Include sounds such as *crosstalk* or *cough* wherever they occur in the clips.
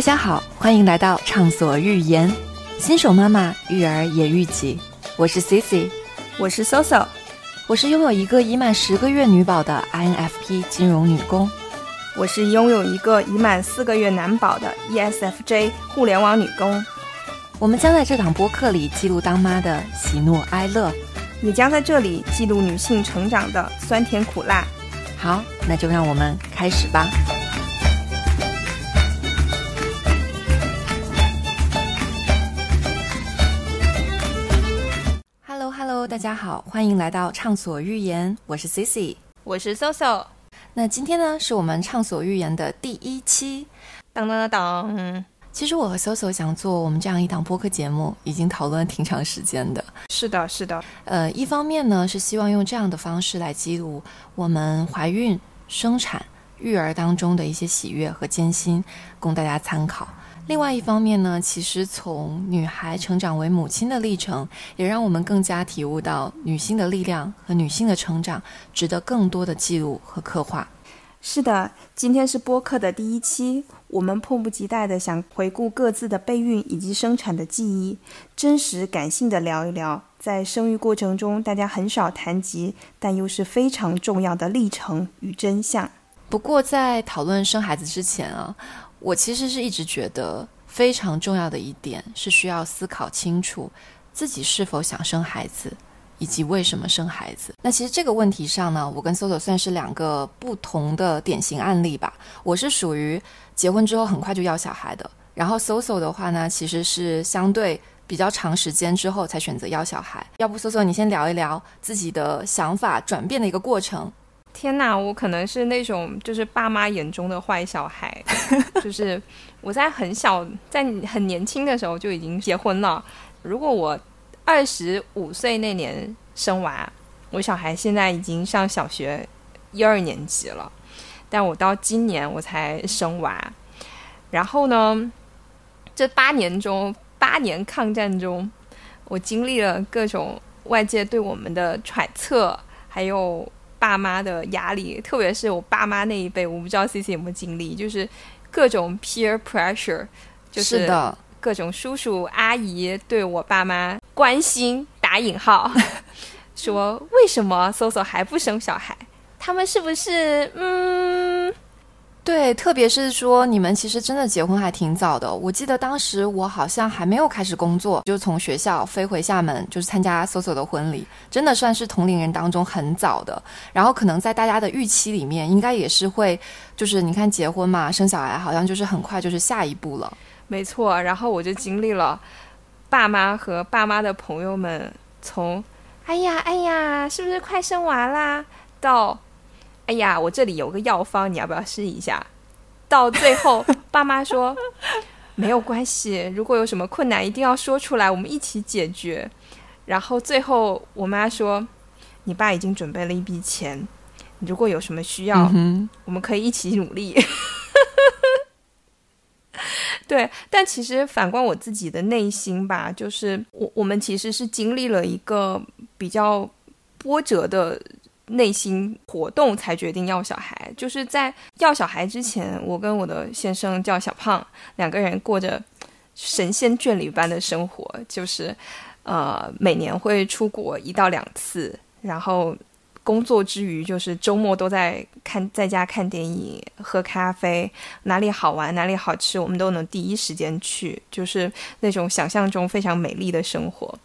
大家好，欢迎来到畅所欲言，新手妈妈育儿也育己。我是 Cici，我是 Soso，我是拥有一个已满十个月女宝的 INFP 金融女工，我是拥有一个已满四个月男宝的 ESFJ 互联网女工。我们将在这档播客里记录当妈的喜怒哀乐，也将在这里记录女性成长的酸甜苦辣。好，那就让我们开始吧。家好，欢迎来到畅所欲言，我是 Cici，我是 Soso。那今天呢，是我们畅所欲言的第一期。当当当当。其实我和 Soso 想做我们这样一档播客节目，已经讨论挺长时间的。是的，是的。呃，一方面呢，是希望用这样的方式来记录我们怀孕、生产、育儿当中的一些喜悦和艰辛，供大家参考。另外一方面呢，其实从女孩成长为母亲的历程，也让我们更加体悟到女性的力量和女性的成长，值得更多的记录和刻画。是的，今天是播客的第一期，我们迫不及待地想回顾各自的备孕以及生产的记忆，真实感性的聊一聊，在生育过程中大家很少谈及，但又是非常重要的历程与真相。不过在讨论生孩子之前啊，我其实是一直觉得非常重要的一点是需要思考清楚自己是否想生孩子。以及为什么生孩子？那其实这个问题上呢，我跟 Soso 算是两个不同的典型案例吧。我是属于结婚之后很快就要小孩的，然后 Soso 的话呢，其实是相对比较长时间之后才选择要小孩。要不 Soso 你先聊一聊自己的想法转变的一个过程。天哪，我可能是那种就是爸妈眼中的坏小孩，*laughs* 就是我在很小，在很年轻的时候就已经结婚了。如果我二十五岁那年生娃，我小孩现在已经上小学一二年级了，但我到今年我才生娃。然后呢，这八年中，八年抗战中，我经历了各种外界对我们的揣测，还有爸妈的压力，特别是我爸妈那一辈，我不知道 C C 有没有经历，就是各种 peer pressure，就是的。各种叔叔阿姨对我爸妈关心打引号，*laughs* 说为什么 Soso 还不生小孩？他们是不是嗯？对，特别是说你们其实真的结婚还挺早的。我记得当时我好像还没有开始工作，就从学校飞回厦门，就是参加 Soso 的婚礼，真的算是同龄人当中很早的。然后可能在大家的预期里面，应该也是会，就是你看结婚嘛，生小孩好像就是很快就是下一步了。没错，然后我就经历了爸妈和爸妈的朋友们从“哎呀哎呀，是不是快生娃啦”到“哎呀，我这里有个药方，你要不要试一下？”到最后，*laughs* 爸妈说没有关系，如果有什么困难一定要说出来，我们一起解决。然后最后我妈说：“你爸已经准备了一笔钱，如果有什么需要，我们可以一起努力。*laughs* ”对，但其实反观我自己的内心吧，就是我我们其实是经历了一个比较波折的内心活动，才决定要小孩。就是在要小孩之前，我跟我的先生叫小胖，两个人过着神仙眷侣般的生活，就是呃每年会出国一到两次，然后。工作之余，就是周末都在看，在家看电影、喝咖啡，哪里好玩、哪里好吃，我们都能第一时间去，就是那种想象中非常美丽的生活。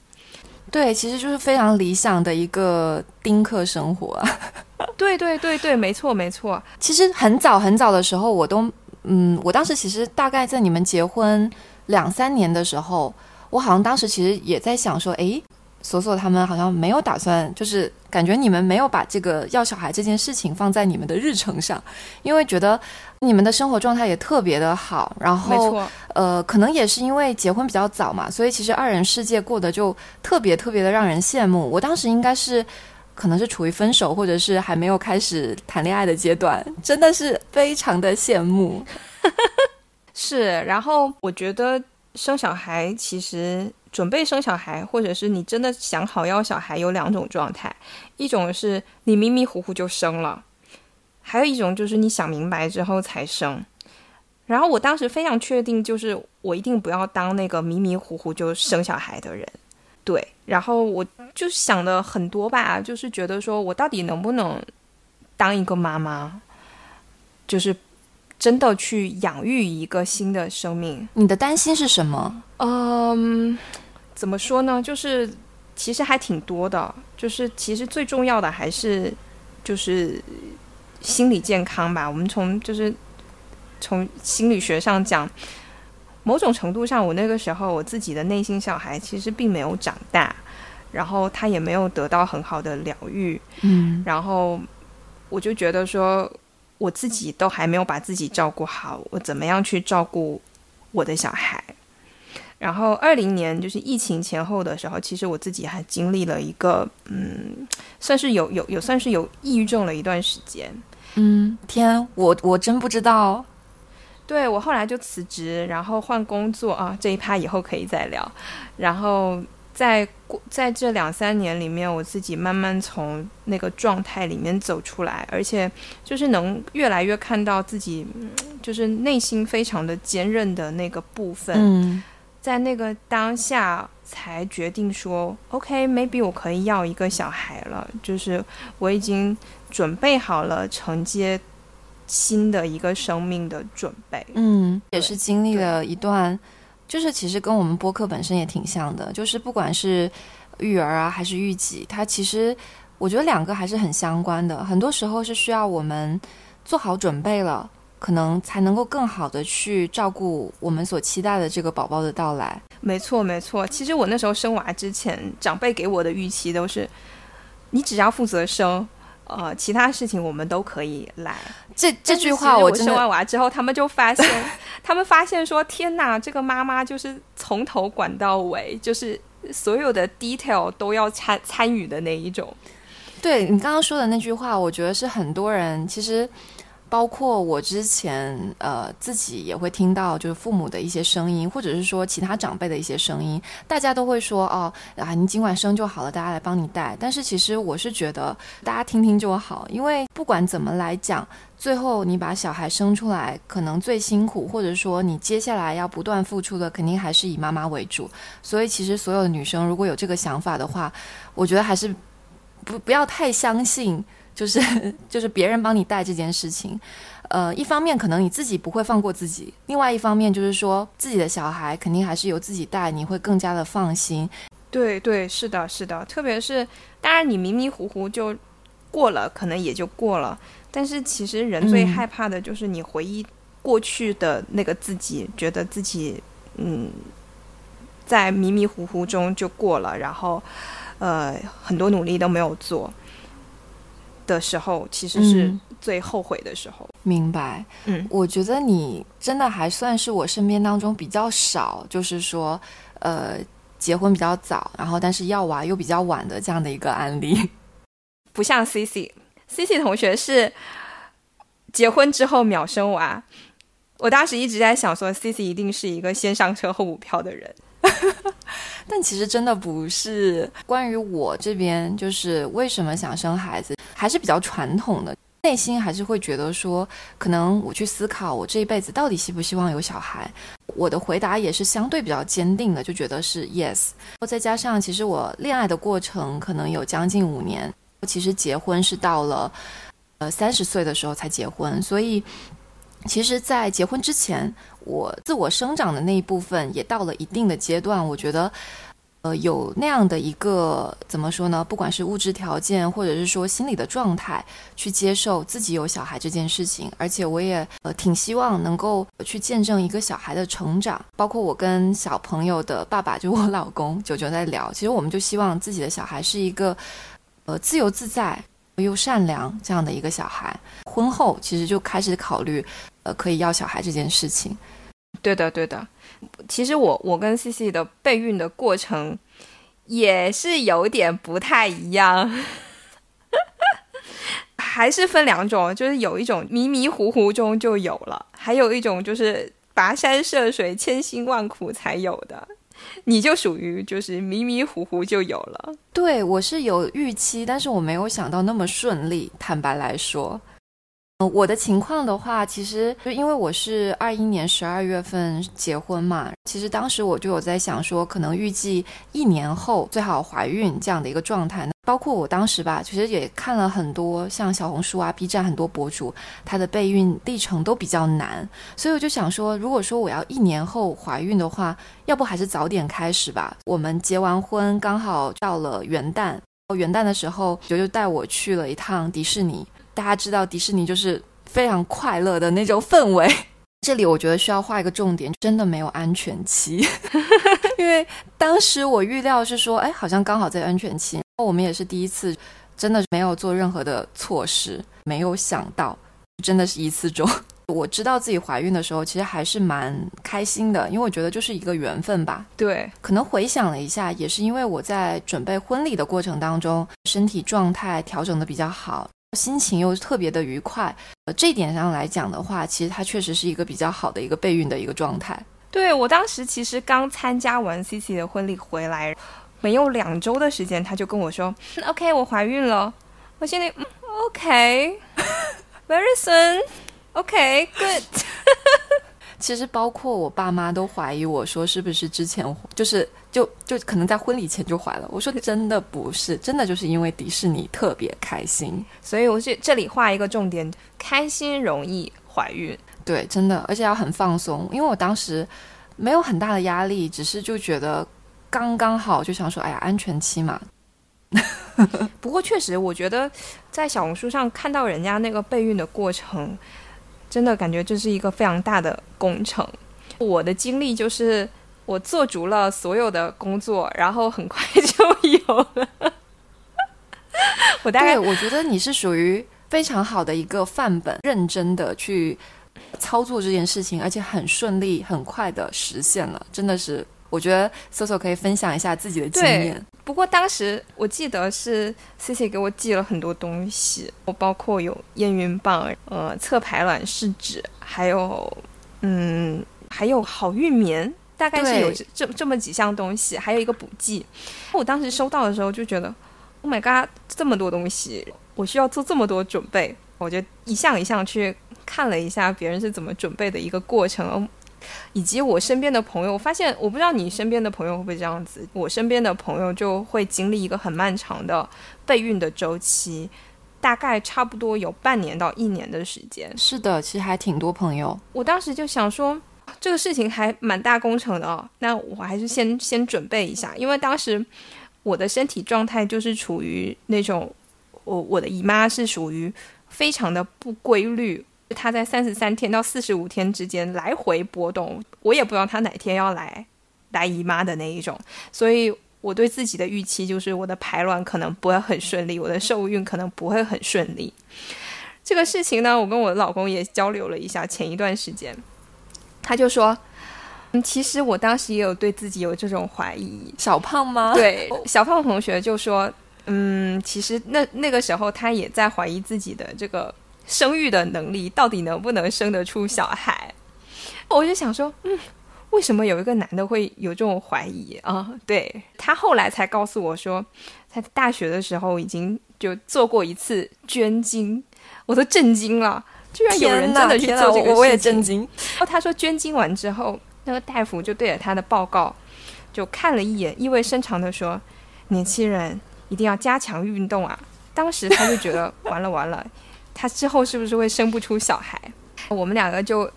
对，其实就是非常理想的一个丁克生活啊。*laughs* 对对对对，没错没错。其实很早很早的时候，我都嗯，我当时其实大概在你们结婚两三年的时候，我好像当时其实也在想说，诶。索索他们好像没有打算，就是感觉你们没有把这个要小孩这件事情放在你们的日程上，因为觉得你们的生活状态也特别的好，然后呃，可能也是因为结婚比较早嘛，所以其实二人世界过得就特别特别的让人羡慕。我当时应该是可能是处于分手或者是还没有开始谈恋爱的阶段，真的是非常的羡慕。*laughs* 是，然后我觉得生小孩其实。准备生小孩，或者是你真的想好要小孩，有两种状态，一种是你迷迷糊糊就生了，还有一种就是你想明白之后才生。然后我当时非常确定，就是我一定不要当那个迷迷糊糊就生小孩的人。对，然后我就想的很多吧，就是觉得说我到底能不能当一个妈妈，就是真的去养育一个新的生命。你的担心是什么？嗯，怎么说呢？就是其实还挺多的，就是其实最重要的还是就是心理健康吧。我们从就是从心理学上讲。某种程度上，我那个时候我自己的内心小孩其实并没有长大，然后他也没有得到很好的疗愈，嗯，然后我就觉得说，我自己都还没有把自己照顾好，我怎么样去照顾我的小孩？然后二零年就是疫情前后的时候，其实我自己还经历了一个，嗯，算是有有有算是有抑郁症了一段时间，嗯，天，我我真不知道。对我后来就辞职，然后换工作啊，这一趴以后可以再聊。然后在过在这两三年里面，我自己慢慢从那个状态里面走出来，而且就是能越来越看到自己，就是内心非常的坚韧的那个部分。嗯，在那个当下才决定说，OK，maybe 我可以要一个小孩了，就是我已经准备好了承接。新的一个生命的准备，嗯，也是经历了一段，就是其实跟我们播客本身也挺像的，就是不管是育儿啊还是育己，它其实我觉得两个还是很相关的。很多时候是需要我们做好准备了，可能才能够更好的去照顾我们所期待的这个宝宝的到来。没错，没错。其实我那时候生娃之前，长辈给我的预期都是，你只要负责生。呃，其他事情我们都可以来。这这句话我生完娃之后，他们就发现，*laughs* 他们发现说：“天哪，这个妈妈就是从头管到尾，就是所有的 detail 都要参参与的那一种。”对你刚刚说的那句话，我觉得是很多人其实。包括我之前，呃，自己也会听到，就是父母的一些声音，或者是说其他长辈的一些声音，大家都会说，哦，啊，你尽管生就好了，大家来帮你带。但是其实我是觉得，大家听听就好，因为不管怎么来讲，最后你把小孩生出来，可能最辛苦，或者说你接下来要不断付出的，肯定还是以妈妈为主。所以其实所有的女生如果有这个想法的话，我觉得还是不不要太相信。就是 *laughs* 就是别人帮你带这件事情，呃，一方面可能你自己不会放过自己，另外一方面就是说自己的小孩肯定还是由自己带，你会更加的放心。对对，是的，是的，特别是当然你迷迷糊糊就过了，可能也就过了。但是其实人最害怕的就是你回忆过去的那个自己，觉得自己嗯在迷迷糊糊中就过了，然后呃很多努力都没有做。的时候，其实是最后悔的时候。明白，嗯，我觉得你真的还算是我身边当中比较少，就是说，呃，结婚比较早，然后但是要娃又比较晚的这样的一个案例。*laughs* 不像 C C，C C 同学是结婚之后秒生娃。我当时一直在想说，C C 一定是一个先上车后补票的人。*laughs* 但其实真的不是。关于我这边，就是为什么想生孩子，还是比较传统的，内心还是会觉得说，可能我去思考，我这一辈子到底希不希望有小孩。我的回答也是相对比较坚定的，就觉得是 yes。再加上，其实我恋爱的过程可能有将近五年，其实结婚是到了呃三十岁的时候才结婚，所以其实，在结婚之前。我自我生长的那一部分也到了一定的阶段，我觉得，呃，有那样的一个怎么说呢？不管是物质条件，或者是说心理的状态，去接受自己有小孩这件事情。而且我也呃挺希望能够去见证一个小孩的成长。包括我跟小朋友的爸爸，就我老公九九在聊，其实我们就希望自己的小孩是一个呃自由自在又善良这样的一个小孩。婚后其实就开始考虑呃可以要小孩这件事情。对的，对的。其实我我跟 C C 的备孕的过程也是有点不太一样，*laughs* 还是分两种，就是有一种迷迷糊糊中就有了，还有一种就是跋山涉水、千辛万苦才有的。你就属于就是迷迷糊糊就有了。对我是有预期，但是我没有想到那么顺利。坦白来说。呃，我的情况的话，其实就因为我是二一年十二月份结婚嘛，其实当时我就有在想说，可能预计一年后最好怀孕这样的一个状态。包括我当时吧，其实也看了很多像小红书啊、B 站很多博主，他的备孕历程都比较难，所以我就想说，如果说我要一年后怀孕的话，要不还是早点开始吧。我们结完婚刚好到了元旦，元旦的时候就就带我去了一趟迪士尼。大家知道迪士尼就是非常快乐的那种氛围。*laughs* 这里我觉得需要画一个重点，真的没有安全期，*laughs* 因为当时我预料是说，哎，好像刚好在安全期。我们也是第一次，真的没有做任何的措施，没有想到，真的是一次中。*laughs* 我知道自己怀孕的时候，其实还是蛮开心的，因为我觉得就是一个缘分吧。对，可能回想了一下，也是因为我在准备婚礼的过程当中，身体状态调整的比较好。心情又特别的愉快，呃，这点上来讲的话，其实它确实是一个比较好的一个备孕的一个状态。对我当时其实刚参加完 C C 的婚礼回来，没有两周的时间，他就跟我说：“OK，我怀孕了。”我心里：“OK，very soon，OK，good。”其实包括我爸妈都怀疑我说是不是之前就是就就可能在婚礼前就怀了。我说真的不是，真的就是因为迪士尼特别开心，所以我这这里画一个重点：开心容易怀孕。对，真的，而且要很放松。因为我当时没有很大的压力，只是就觉得刚刚好，就想说，哎呀，安全期嘛。*laughs* 不过确实，我觉得在小红书上看到人家那个备孕的过程。真的感觉这是一个非常大的工程。我的经历就是，我做足了所有的工作，然后很快就有了。*laughs* 我大概我觉得你是属于非常好的一个范本，认真的去操作这件事情，而且很顺利、很快的实现了，真的是。我觉得 Soso 可以分享一下自己的经验。不过当时我记得是 Cici 给我寄了很多东西，我包括有验孕棒、呃测排卵试纸，还有嗯还有好孕棉，大概是有这这么几项东西，还有一个补剂。我当时收到的时候就觉得，Oh my god，这么多东西，我需要做这么多准备。我就一项一项去看了一下别人是怎么准备的一个过程。以及我身边的朋友，我发现我不知道你身边的朋友会不会这样子。我身边的朋友就会经历一个很漫长的备孕的周期，大概差不多有半年到一年的时间。是的，其实还挺多朋友。我当时就想说，这个事情还蛮大工程的哦。那我还是先先准备一下，因为当时我的身体状态就是处于那种，我我的姨妈是属于非常的不规律。他在三十三天到四十五天之间来回波动，我也不知道他哪天要来来姨妈的那一种，所以我对自己的预期就是我的排卵可能不会很顺利，我的受孕可能不会很顺利。这个事情呢，我跟我的老公也交流了一下，前一段时间，他就说，嗯，其实我当时也有对自己有这种怀疑，小胖吗？对，小胖同学就说，嗯，其实那那个时候他也在怀疑自己的这个。生育的能力到底能不能生得出小孩？我就想说，嗯，为什么有一个男的会有这种怀疑啊？对他后来才告诉我说，他大学的时候已经就做过一次捐精，我都震惊了，居然有人真的去做这个，我也震惊。然后他说捐精完之后，那个大夫就对着他的报告就看了一眼，意味深长的说：“年轻人一定要加强运动啊！”当时他就觉得完了 *laughs* 完了。他之后是不是会生不出小孩？我们两个就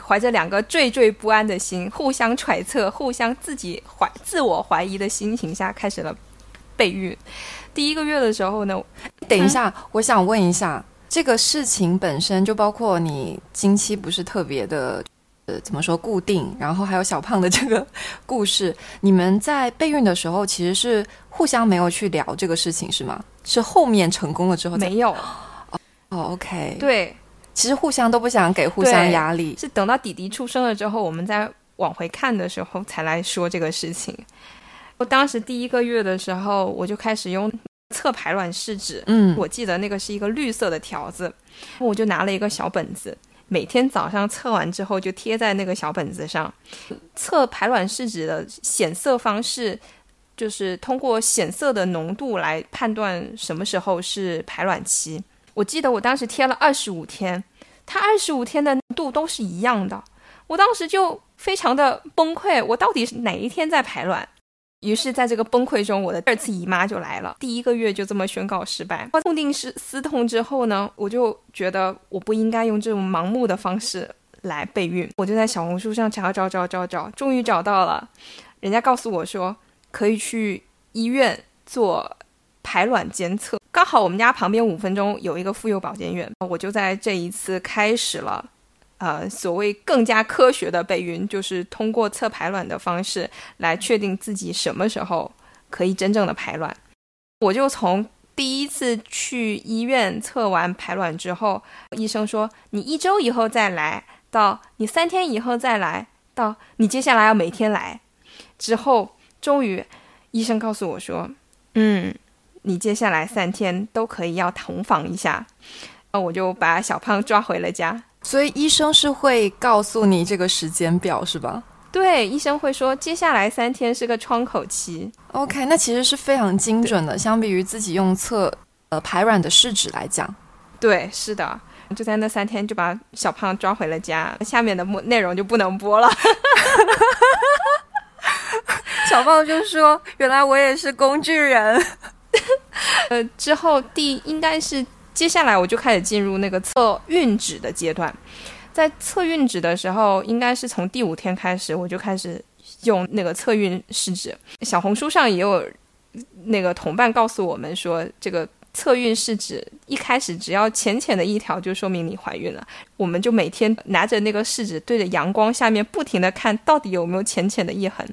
怀着两个惴惴不安的心，互相揣测、互相自己怀自我怀疑的心情下，开始了备孕。第一个月的时候呢，等一下，我想问一下，这个事情本身就包括你经期不是特别的，呃，怎么说固定？然后还有小胖的这个故事，你们在备孕的时候其实是互相没有去聊这个事情，是吗？是后面成功了之后没有？哦，OK，对，其实互相都不想给互相压力，是等到弟弟出生了之后，我们再往回看的时候才来说这个事情。我当时第一个月的时候，我就开始用测排卵试纸，嗯，我记得那个是一个绿色的条子，我就拿了一个小本子，每天早上测完之后就贴在那个小本子上。测排卵试纸的显色方式，就是通过显色的浓度来判断什么时候是排卵期。我记得我当时贴了二十五天，它二十五天的度都是一样的，我当时就非常的崩溃，我到底是哪一天在排卵？于是，在这个崩溃中，我的第二次姨妈就来了。第一个月就这么宣告失败。痛定思思痛之后呢，我就觉得我不应该用这种盲目的方式来备孕。我就在小红书上找找找找找，终于找到了。人家告诉我说，可以去医院做排卵监测。刚好我们家旁边五分钟有一个妇幼保健院，我就在这一次开始了。呃，所谓更加科学的备孕，就是通过测排卵的方式来确定自己什么时候可以真正的排卵。我就从第一次去医院测完排卵之后，医生说你一周以后再来，到你三天以后再来，到你接下来要每天来。之后终于，医生告诉我说，嗯，你接下来三天都可以要同房一下。那我就把小胖抓回了家。所以医生是会告诉你这个时间表是吧？对，医生会说接下来三天是个窗口期。OK，那其实是非常精准的，相比于自己用测呃排卵的试纸来讲。对，是的，就在那三天就把小胖抓回了家，下面的内容就不能播了。*laughs* 小胖就说：“原来我也是工具人。” *laughs* 呃，之后第应该是。接下来我就开始进入那个测孕纸的阶段，在测孕纸的时候，应该是从第五天开始，我就开始用那个测孕试纸。小红书上也有那个同伴告诉我们说，这个测孕试纸一开始只要浅浅的一条，就说明你怀孕了。我们就每天拿着那个试纸，对着阳光下面不停的看，到底有没有浅浅的一痕。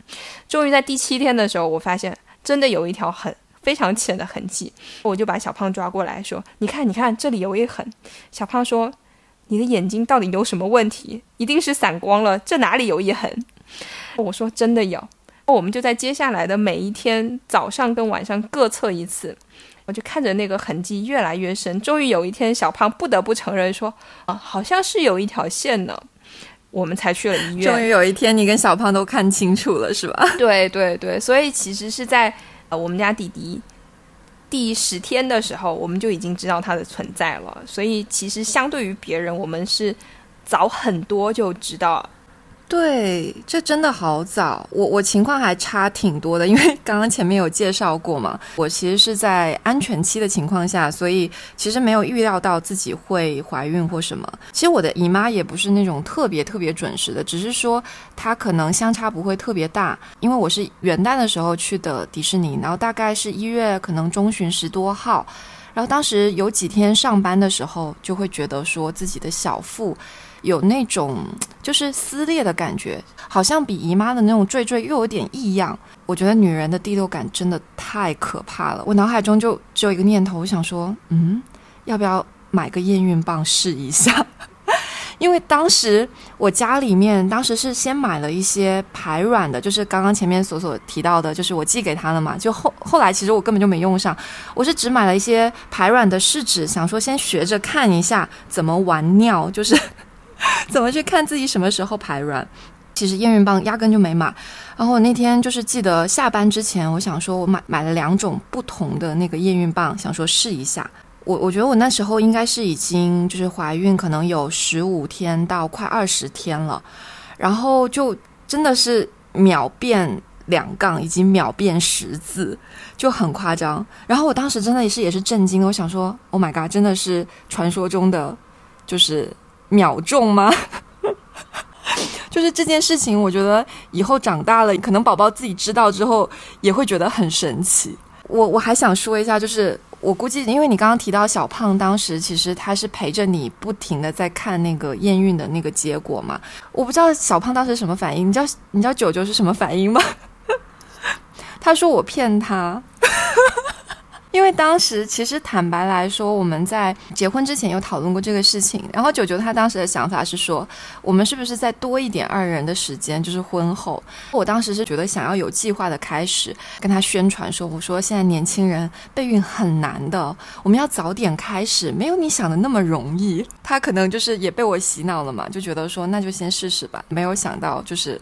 终于在第七天的时候，我发现真的有一条痕。非常浅的痕迹，我就把小胖抓过来说：“你看，你看，这里有一痕。”小胖说：“你的眼睛到底有什么问题？一定是散光了，这哪里有一痕？”我说：“真的有。”我们就在接下来的每一天早上跟晚上各测一次，我就看着那个痕迹越来越深。终于有一天，小胖不得不承认说：“啊，好像是有一条线呢。”我们才去了医院。终于有一天，你跟小胖都看清楚了，是吧？*laughs* 对对对，所以其实是在。呃，我们家弟弟第十天的时候，我们就已经知道他的存在了，所以其实相对于别人，我们是早很多就知道。对，这真的好早。我我情况还差挺多的，因为刚刚前面有介绍过嘛。*laughs* 我其实是在安全期的情况下，所以其实没有预料到自己会怀孕或什么。其实我的姨妈也不是那种特别特别准时的，只是说她可能相差不会特别大。因为我是元旦的时候去的迪士尼，然后大概是一月可能中旬十多号，然后当时有几天上班的时候，就会觉得说自己的小腹。有那种就是撕裂的感觉，好像比姨妈的那种坠坠又有点异样。我觉得女人的第六感真的太可怕了。我脑海中就只有一个念头，我想说，嗯，要不要买个验孕棒试一下？因为当时我家里面当时是先买了一些排卵的，就是刚刚前面所所提到的，就是我寄给他了嘛。就后后来其实我根本就没用上，我是只买了一些排卵的试纸，想说先学着看一下怎么玩尿，就是。*laughs* 怎么去看自己什么时候排卵？其实验孕棒压根就没买。然后我那天就是记得下班之前，我想说我买买了两种不同的那个验孕棒，想说试一下。我我觉得我那时候应该是已经就是怀孕，可能有十五天到快二十天了。然后就真的是秒变两杠，以及秒变十字，就很夸张。然后我当时真的也是也是震惊，我想说，Oh my god，真的是传说中的，就是。秒中吗？*laughs* 就是这件事情，我觉得以后长大了，可能宝宝自己知道之后也会觉得很神奇。我我还想说一下，就是我估计，因为你刚刚提到小胖当时其实他是陪着你不停的在看那个验孕的那个结果嘛，我不知道小胖当时什么反应，你知道你知道九九是什么反应吗？*laughs* 他说我骗他。因为当时其实坦白来说，我们在结婚之前有讨论过这个事情。然后九九他当时的想法是说，我们是不是再多一点二人的时间，就是婚后。我当时是觉得想要有计划的开始，跟他宣传说，我说现在年轻人备孕很难的，我们要早点开始，没有你想的那么容易。他可能就是也被我洗脑了嘛，就觉得说那就先试试吧。没有想到就是。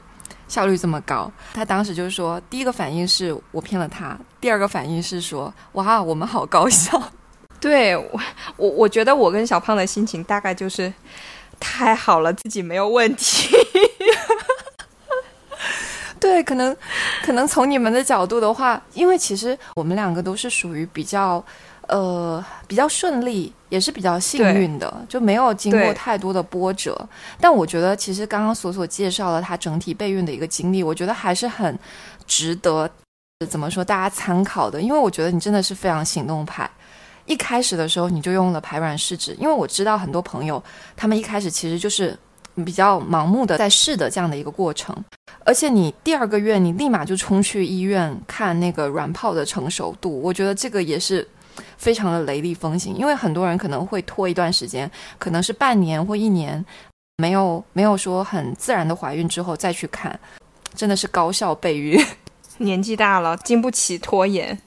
效率这么高，他当时就是说，第一个反应是我骗了他，第二个反应是说，哇，我们好高效。*laughs* 对我，我我觉得我跟小胖的心情大概就是太好了，自己没有问题。*laughs* 对，可能可能从你们的角度的话，因为其实我们两个都是属于比较呃比较顺利，也是比较幸运的，就没有经过太多的波折。但我觉得，其实刚刚所所介绍了他整体备孕的一个经历，我觉得还是很值得怎么说大家参考的，因为我觉得你真的是非常行动派。一开始的时候你就用了排卵试纸，因为我知道很多朋友他们一开始其实就是比较盲目的在试的这样的一个过程，而且你第二个月你立马就冲去医院看那个卵泡的成熟度，我觉得这个也是非常的雷厉风行，因为很多人可能会拖一段时间，可能是半年或一年，没有没有说很自然的怀孕之后再去看，真的是高效备孕。*laughs* 年纪大了，经不起拖延。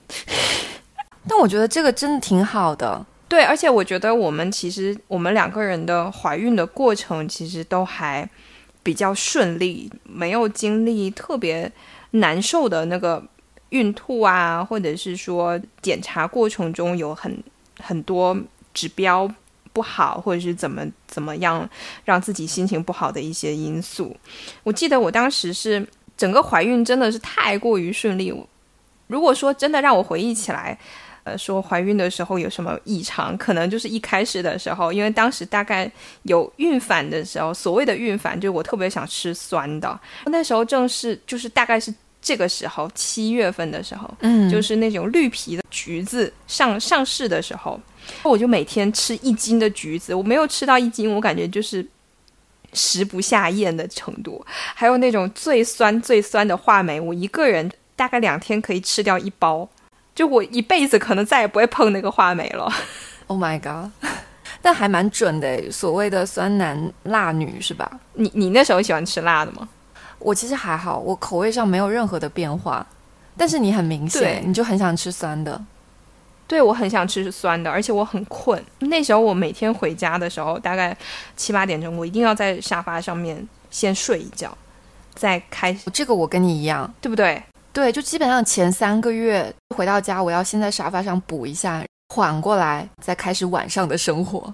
但我觉得这个真的挺好的，对，而且我觉得我们其实我们两个人的怀孕的过程其实都还比较顺利，没有经历特别难受的那个孕吐啊，或者是说检查过程中有很很多指标不好，或者是怎么怎么样让自己心情不好的一些因素。我记得我当时是整个怀孕真的是太过于顺利，如果说真的让我回忆起来。呃，说怀孕的时候有什么异常？可能就是一开始的时候，因为当时大概有孕反的时候，所谓的孕反，就是我特别想吃酸的。那时候正是就是大概是这个时候，七月份的时候，嗯，就是那种绿皮的橘子上上市的时候，我就每天吃一斤的橘子。我没有吃到一斤，我感觉就是食不下咽的程度。还有那种最酸最酸的话梅，我一个人大概两天可以吃掉一包。就我一辈子可能再也不会碰那个话梅了。Oh my god！*laughs* 但还蛮准的，所谓的酸男辣女是吧？你你那时候喜欢吃辣的吗？我其实还好，我口味上没有任何的变化。但是你很明显，你就很想吃酸的。对，我很想吃酸的，而且我很困。那时候我每天回家的时候，大概七八点钟，我一定要在沙发上面先睡一觉，再开。这个我跟你一样，对不对？对，就基本上前三个月回到家，我要先在沙发上补一下，缓过来，再开始晚上的生活。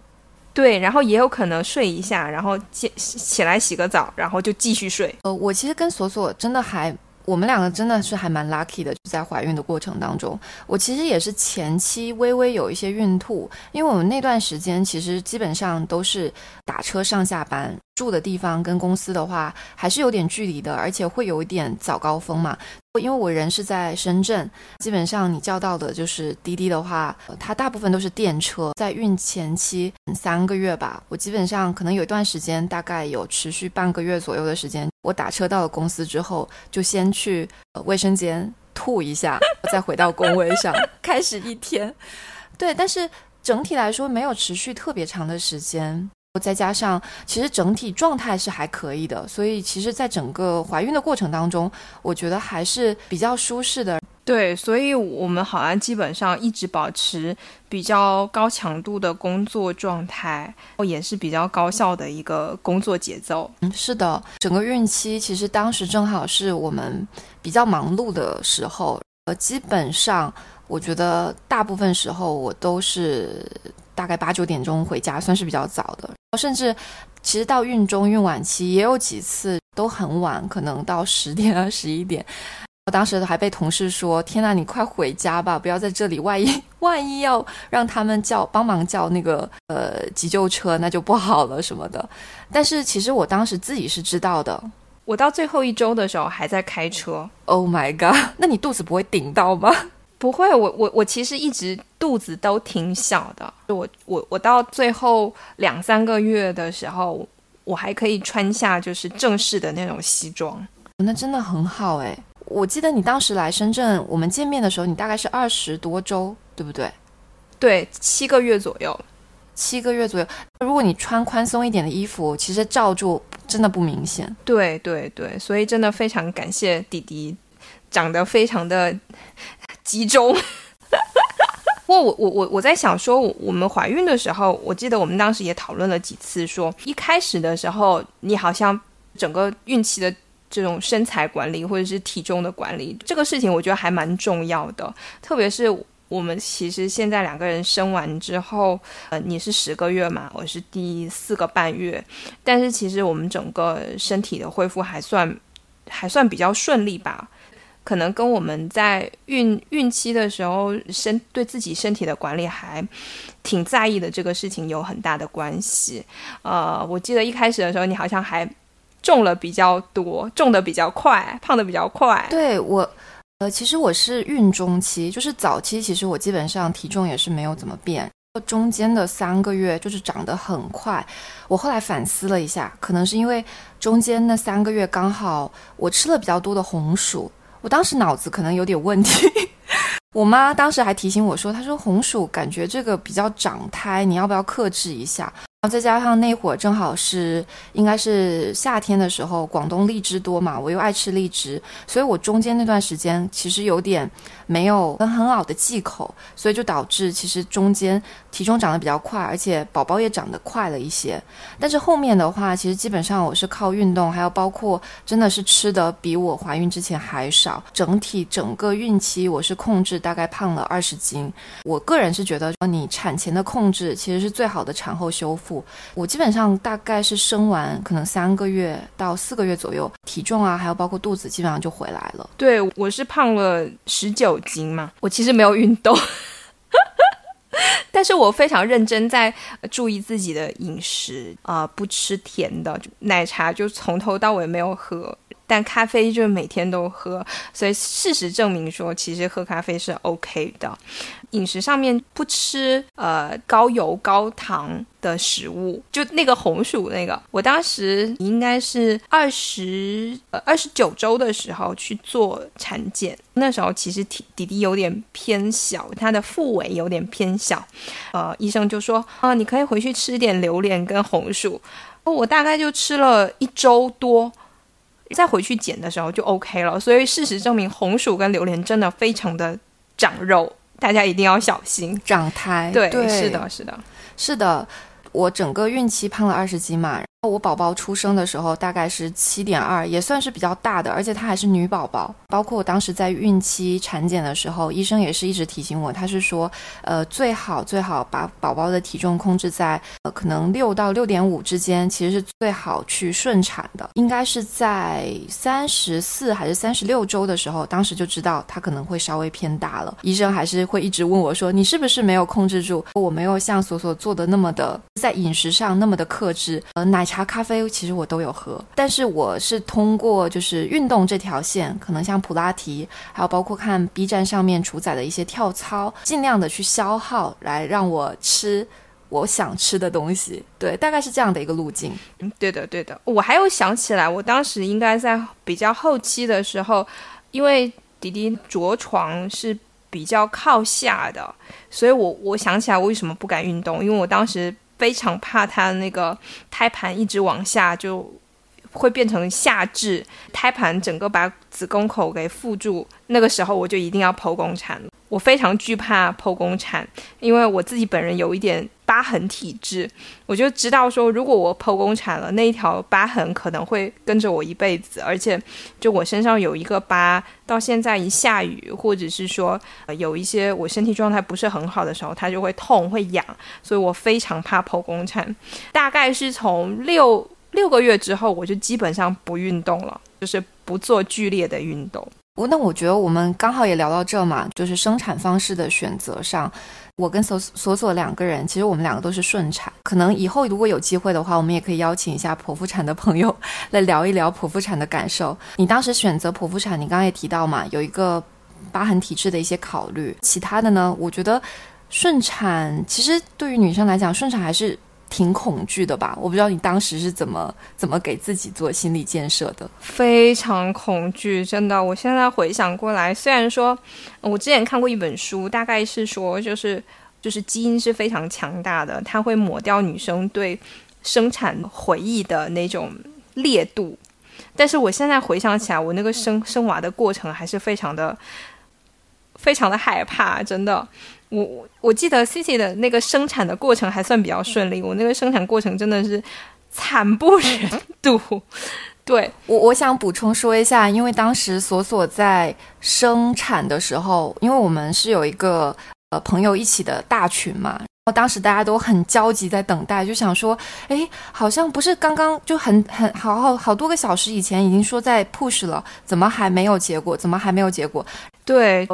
对，然后也有可能睡一下，然后起起来洗个澡，然后就继续睡。呃，我其实跟锁锁真的还。我们两个真的是还蛮 lucky 的，在怀孕的过程当中，我其实也是前期微微有一些孕吐，因为我们那段时间其实基本上都是打车上下班，住的地方跟公司的话还是有点距离的，而且会有一点早高峰嘛。因为我人是在深圳，基本上你叫到的就是滴滴的话，它大部分都是电车。在孕前期三个月吧，我基本上可能有一段时间，大概有持续半个月左右的时间，我打车到了公司之后，就先去卫生间吐一下，再回到工位上 *laughs* 开始一天。对，但是整体来说没有持续特别长的时间。再加上，其实整体状态是还可以的，所以其实，在整个怀孕的过程当中，我觉得还是比较舒适的。对，所以我们好像基本上一直保持比较高强度的工作状态，也是比较高效的一个工作节奏。嗯，是的，整个孕期其实当时正好是我们比较忙碌的时候，呃，基本上我觉得大部分时候我都是。大概八九点钟回家，算是比较早的。甚至，其实到孕中、孕晚期也有几次都很晚，可能到十点 *laughs* 啊、十一点。我当时还被同事说：“天呐，你快回家吧，不要在这里，万一 *laughs* 万一要让他们叫帮忙叫那个呃急救车，那就不好了什么的。”但是其实我当时自己是知道的。我到最后一周的时候还在开车。Oh my god！那你肚子不会顶到吗？不会，我我我其实一直肚子都挺小的。我我我到最后两三个月的时候，我还可以穿下就是正式的那种西装。那真的很好哎！我记得你当时来深圳，我们见面的时候，你大概是二十多周，对不对？对，七个月左右，七个月左右。如果你穿宽松一点的衣服，其实罩住真的不明显。对对对，所以真的非常感谢弟弟，长得非常的。集中。*laughs* 不过我我我我在想说，我们怀孕的时候，我记得我们当时也讨论了几次，说一开始的时候，你好像整个孕期的这种身材管理或者是体重的管理，这个事情我觉得还蛮重要的。特别是我们其实现在两个人生完之后，呃，你是十个月嘛，我是第四个半月，但是其实我们整个身体的恢复还算还算比较顺利吧。可能跟我们在孕孕期的时候身对自己身体的管理还挺在意的这个事情有很大的关系。呃，我记得一开始的时候你好像还重了比较多，重的比较快，胖的比较快。对我，呃，其实我是孕中期，就是早期，其实我基本上体重也是没有怎么变，中间的三个月就是长得很快。我后来反思了一下，可能是因为中间那三个月刚好我吃了比较多的红薯。我当时脑子可能有点问题，*laughs* 我妈当时还提醒我说：“她说红薯感觉这个比较长胎，你要不要克制一下？”然后再加上那会儿正好是应该是夏天的时候，广东荔枝多嘛，我又爱吃荔枝，所以我中间那段时间其实有点没有很很好的忌口，所以就导致其实中间体重长得比较快，而且宝宝也长得快了一些。但是后面的话，其实基本上我是靠运动，还有包括真的是吃的比我怀孕之前还少，整体整个孕期我是控制大概胖了二十斤。我个人是觉得，你产前的控制其实是最好的产后修复。我基本上大概是生完可能三个月到四个月左右，体重啊，还有包括肚子，基本上就回来了。对我是胖了十九筋嘛，我其实没有运动，*laughs* 但是我非常认真在注意自己的饮食啊，不吃甜的，奶茶就从头到尾没有喝。但咖啡就是每天都喝，所以事实证明说，其实喝咖啡是 OK 的。饮食上面不吃呃高油高糖的食物，就那个红薯那个，我当时应该是二十呃二十九周的时候去做产检，那时候其实体弟弟有点偏小，他的腹围有点偏小，呃，医生就说啊，你可以回去吃点榴莲跟红薯。我大概就吃了一周多。再回去减的时候就 OK 了，所以事实证明红薯跟榴莲真的非常的长肉，大家一定要小心长胎。对，是的，是的，是的，我整个孕期胖了二十斤嘛。我宝宝出生的时候大概是七点二，也算是比较大的，而且她还是女宝宝。包括我当时在孕期产检的时候，医生也是一直提醒我，他是说，呃，最好最好把宝宝的体重控制在呃可能六到六点五之间，其实是最好去顺产的。应该是在三十四还是三十六周的时候，当时就知道他可能会稍微偏大了。医生还是会一直问我说，你是不是没有控制住？我没有像索索做的那么的在饮食上那么的克制，呃，奶。茶、咖啡其实我都有喝，但是我是通过就是运动这条线，可能像普拉提，还有包括看 B 站上面主宰的一些跳操，尽量的去消耗来让我吃我想吃的东西。对，大概是这样的一个路径。嗯，对的，对的。我还有想起来，我当时应该在比较后期的时候，因为迪迪着床是比较靠下的，所以我我想起来我为什么不敢运动，因为我当时。非常怕他那个胎盘一直往下，就会变成下至胎盘整个把子宫口给覆住。那个时候我就一定要剖宫产。我非常惧怕剖宫产，因为我自己本人有一点疤痕体质，我就知道说，如果我剖宫产了，那一条疤痕可能会跟着我一辈子，而且就我身上有一个疤，到现在一下雨或者是说有一些我身体状态不是很好的时候，它就会痛会痒，所以我非常怕剖宫产。大概是从六六个月之后，我就基本上不运动了，就是不做剧烈的运动。我那我觉得我们刚好也聊到这嘛，就是生产方式的选择上，我跟索索索两个人，其实我们两个都是顺产。可能以后如果有机会的话，我们也可以邀请一下剖腹产的朋友来聊一聊剖腹产的感受。你当时选择剖腹产，你刚刚也提到嘛，有一个疤痕体质的一些考虑，其他的呢，我觉得顺产其实对于女生来讲，顺产还是。挺恐惧的吧？我不知道你当时是怎么怎么给自己做心理建设的。非常恐惧，真的。我现在回想过来，虽然说我之前看过一本书，大概是说就是就是基因是非常强大的，它会抹掉女生对生产回忆的那种烈度。但是我现在回想起来，我那个生生娃的过程还是非常的非常的害怕，真的。我我记得 C C 的那个生产的过程还算比较顺利，我那个生产过程真的是惨不忍睹。对我，我想补充说一下，因为当时索索在生产的时候，因为我们是有一个呃朋友一起的大群嘛。然后当时大家都很焦急，在等待，就想说，哎，好像不是刚刚就很很好好好多个小时以前已经说在 push 了，怎么还没有结果？怎么还没有结果？对，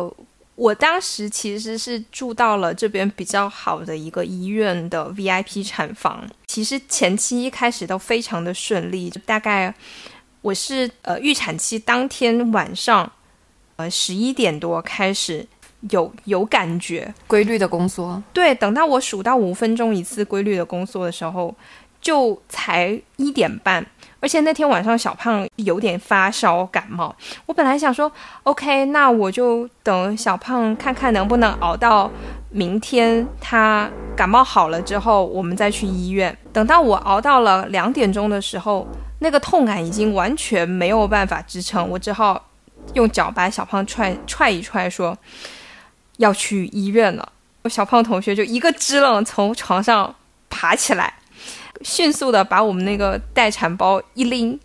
我当时其实是住到了这边比较好的一个医院的 VIP 产房。其实前期一开始都非常的顺利，就大概我是呃预产期当天晚上，呃十一点多开始。有有感觉，规律的宫缩。对，等到我数到五分钟一次规律的宫缩的时候，就才一点半。而且那天晚上小胖有点发烧感冒，我本来想说，OK，那我就等小胖看看能不能熬到明天他感冒好了之后，我们再去医院。等到我熬到了两点钟的时候，那个痛感已经完全没有办法支撑，我只好用脚把小胖踹踹一踹，说。要去医院了，小胖同学就一个支棱从床上爬起来，迅速的把我们那个待产包一拎，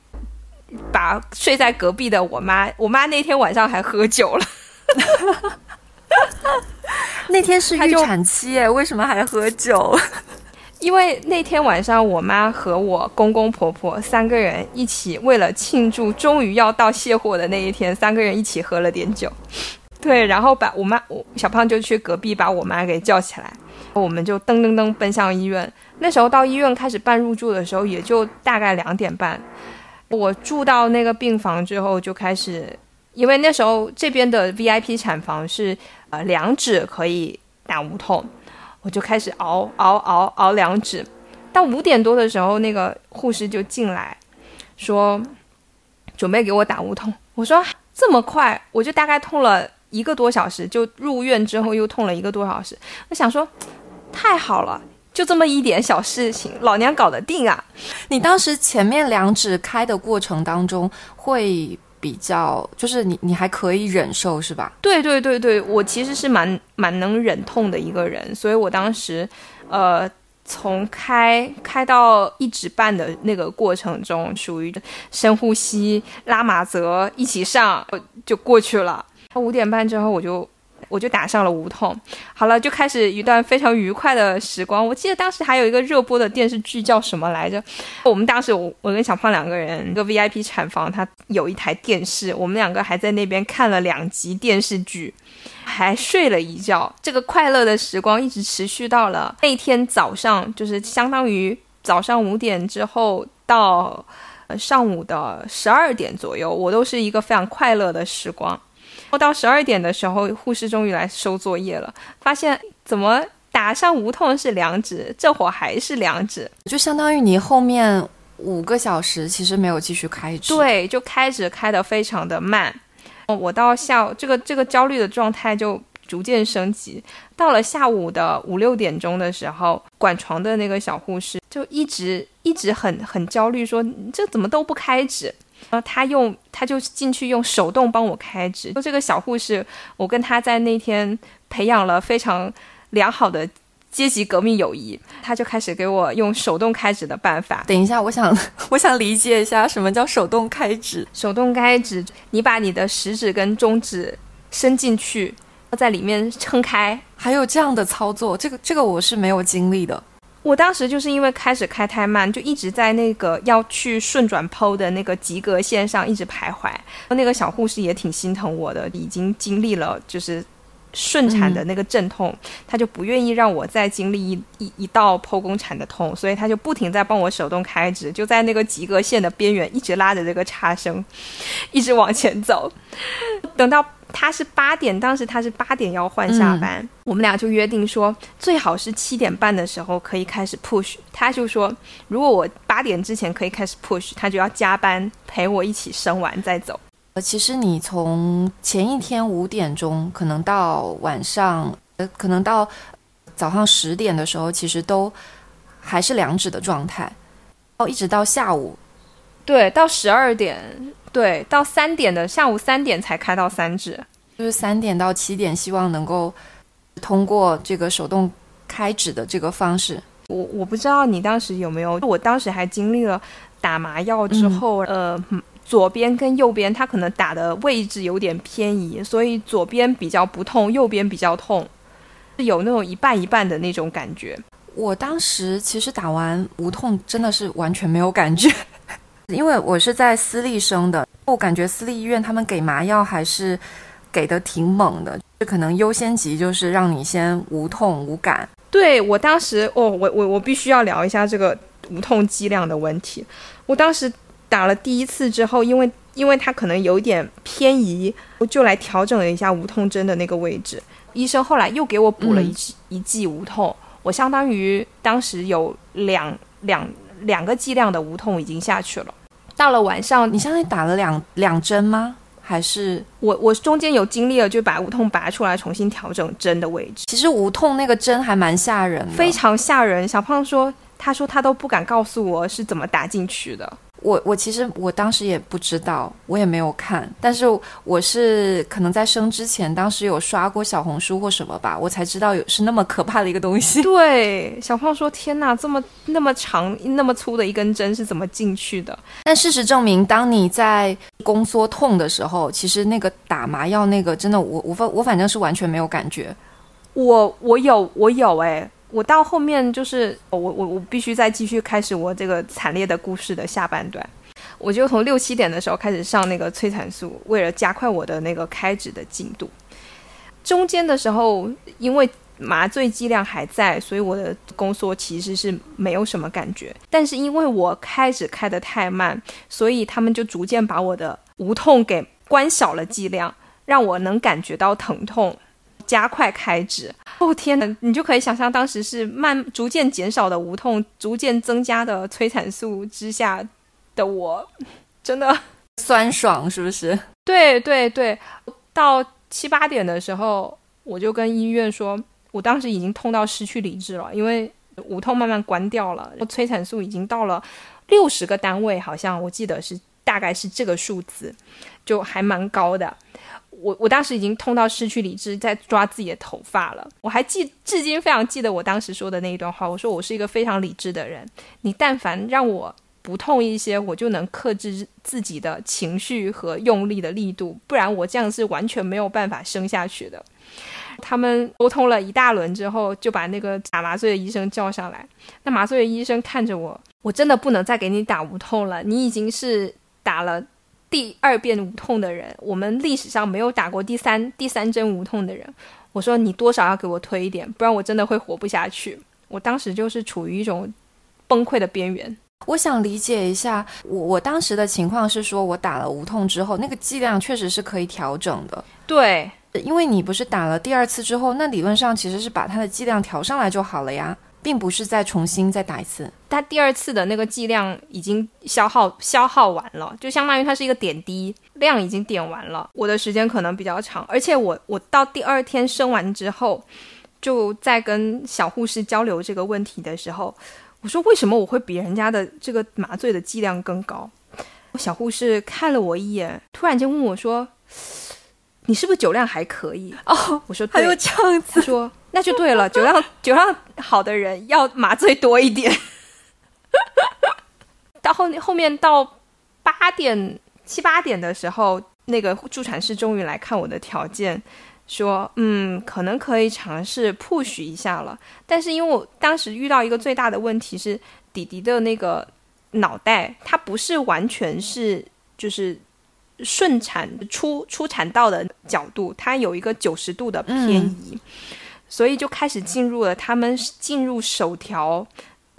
把睡在隔壁的我妈，我妈那天晚上还喝酒了，*laughs* 那天是预产期哎，为什么还喝酒？因为那天晚上我妈和我公公婆婆三个人一起，为了庆祝终于要到卸货的那一天，三个人一起喝了点酒。对，然后把我妈，我小胖就去隔壁把我妈给叫起来，我们就噔噔噔奔向医院。那时候到医院开始办入住的时候，也就大概两点半。我住到那个病房之后，就开始，因为那时候这边的 VIP 产房是呃两指可以打无痛，我就开始熬熬熬熬两指。到五点多的时候，那个护士就进来，说准备给我打无痛。我说这么快，我就大概痛了。一个多小时就入院之后又痛了一个多小时，我想说，太好了，就这么一点小事情，老娘搞得定啊！你当时前面两指开的过程当中会比较，就是你你还可以忍受是吧？对对对对，我其实是蛮蛮能忍痛的一个人，所以我当时，呃，从开开到一指半的那个过程中，属于深呼吸、拉马泽一起上就过去了。五点半之后，我就我就打上了无痛，好了，就开始一段非常愉快的时光。我记得当时还有一个热播的电视剧叫什么来着？我们当时我我跟小胖两个人，一个 VIP 产房，它有一台电视，我们两个还在那边看了两集电视剧，还睡了一觉。这个快乐的时光一直持续到了那天早上，就是相当于早上五点之后到上午的十二点左右，我都是一个非常快乐的时光。到十二点的时候，护士终于来收作业了，发现怎么打上无痛是两指，这会还是两指，就相当于你后面五个小时其实没有继续开指，对，就开指开的非常的慢。我到下午这个这个焦虑的状态就逐渐升级，到了下午的五六点钟的时候，管床的那个小护士就一直一直很很焦虑，说这怎么都不开指。然后他用，他就进去用手动帮我开指。就这个小护士，我跟他在那天培养了非常良好的阶级革命友谊。他就开始给我用手动开指的办法。等一下，我想，我想理解一下什么叫手动开指。手动开指，你把你的食指跟中指伸进去，在里面撑开。还有这样的操作，这个这个我是没有经历的。我当时就是因为开始开太慢，就一直在那个要去顺转剖的那个及格线上一直徘徊。那个小护士也挺心疼我的，已经经历了就是顺产的那个阵痛，他就不愿意让我再经历一一一道剖宫产的痛，所以他就不停在帮我手动开指，就在那个及格线的边缘一直拉着这个差生，一直往前走，等到。他是八点，当时他是八点要换下班，我们俩就约定说，最好是七点半的时候可以开始 push。他就说，如果我八点之前可以开始 push，他就要加班陪我一起生完再走。呃，其实你从前一天五点钟，可能到晚上，呃，可能到早上十点的时候，其实都还是两指的状态，哦，一直到下午，对，到十二点。对，到三点的下午三点才开到三指，就是三点到七点，希望能够通过这个手动开指的这个方式。我我不知道你当时有没有，我当时还经历了打麻药之后，呃，左边跟右边它可能打的位置有点偏移，所以左边比较不痛，右边比较痛。有那种一半一半的那种感觉。我当时其实打完无痛真的是完全没有感觉，因为我是在私立生的，我感觉私立医院他们给麻药还是给的挺猛的，就可能优先级就是让你先无痛无感。对我当时哦，我我我必须要聊一下这个无痛剂量的问题。我当时打了第一次之后，因为因为它可能有点偏移，我就来调整了一下无痛针的那个位置。医生后来又给我补了一剂、一剂无痛。我相当于当时有两两两个剂量的无痛已经下去了。到了晚上，你相当于打了两两针吗？还是我我中间有经历了，就把无痛拔出来，重新调整针的位置。其实无痛那个针还蛮吓人，非常吓人。小胖说，他说他都不敢告诉我是怎么打进去的。我我其实我当时也不知道，我也没有看，但是我是可能在生之前，当时有刷过小红书或什么吧，我才知道有是那么可怕的一个东西。对，小胖说：“天哪，这么那么长、那么粗的一根针是怎么进去的？”但事实证明，当你在宫缩痛的时候，其实那个打麻药那个真的，我我反我反正是完全没有感觉。我我有我有哎。我到后面就是我我我必须再继续开始我这个惨烈的故事的下半段，我就从六七点的时候开始上那个催产素，为了加快我的那个开指的进度。中间的时候，因为麻醉剂量还在，所以我的宫缩其实是没有什么感觉。但是因为我开指开得太慢，所以他们就逐渐把我的无痛给关小了剂量，让我能感觉到疼痛。加快开指，哦天哪！你就可以想象当时是慢逐渐减少的无痛，逐渐增加的催产素之下的我，真的酸爽是不是？对对对，到七八点的时候，我就跟医院说，我当时已经痛到失去理智了，因为无痛慢慢关掉了，催产素已经到了六十个单位，好像我记得是大概是这个数字，就还蛮高的。我我当时已经痛到失去理智，在抓自己的头发了。我还记，至今非常记得我当时说的那一段话。我说我是一个非常理智的人，你但凡让我不痛一些，我就能克制自己的情绪和用力的力度，不然我这样是完全没有办法生下去的。*laughs* 他们沟通了一大轮之后，就把那个打麻醉的医生叫上来。那麻醉的医生看着我，我真的不能再给你打无痛了，你已经是打了。第二遍无痛的人，我们历史上没有打过第三第三针无痛的人。我说你多少要给我推一点，不然我真的会活不下去。我当时就是处于一种崩溃的边缘。我想理解一下，我我当时的情况是说，我打了无痛之后，那个剂量确实是可以调整的。对，因为你不是打了第二次之后，那理论上其实是把它的剂量调上来就好了呀。并不是再重新再打一次，它第二次的那个剂量已经消耗消耗完了，就相当于它是一个点滴量已经点完了。我的时间可能比较长，而且我我到第二天生完之后，就在跟小护士交流这个问题的时候，我说为什么我会比人家的这个麻醉的剂量更高？小护士看了我一眼，突然间问我说。你是不是酒量还可以？哦，我说还有这样子，说那就对了，*laughs* 酒量酒量好的人要麻醉多一点。*laughs* 到后后面到八点七八点的时候，那个助产师终于来看我的条件，说嗯，可能可以尝试 push 一下了。但是因为我当时遇到一个最大的问题是，弟弟的那个脑袋，它不是完全是就是。顺产出出产道的角度，它有一个九十度的偏移，所以就开始进入了他们进入首条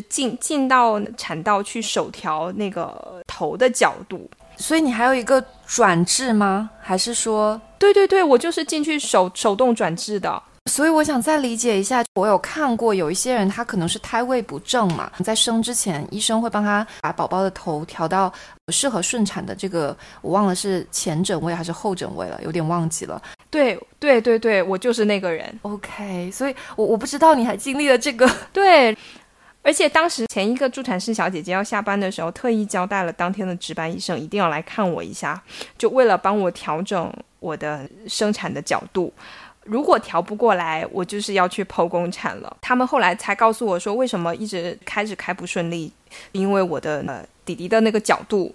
进进到产道去手调那个头的角度。所以你还有一个转制吗？还是说？对对对，我就是进去手手动转制的。所以我想再理解一下，我有看过有一些人，他可能是胎位不正嘛，在生之前，医生会帮他把宝宝的头调到适合顺产的这个，我忘了是前枕位还是后枕位了，有点忘记了。对对对对，我就是那个人。OK，所以我我不知道你还经历了这个。*laughs* 对，而且当时前一个助产士小姐姐要下班的时候，特意交代了当天的值班医生一定要来看我一下，就为了帮我调整我的生产的角度。如果调不过来，我就是要去剖宫产了。他们后来才告诉我说，为什么一直开始开不顺利，因为我的呃弟弟的那个角度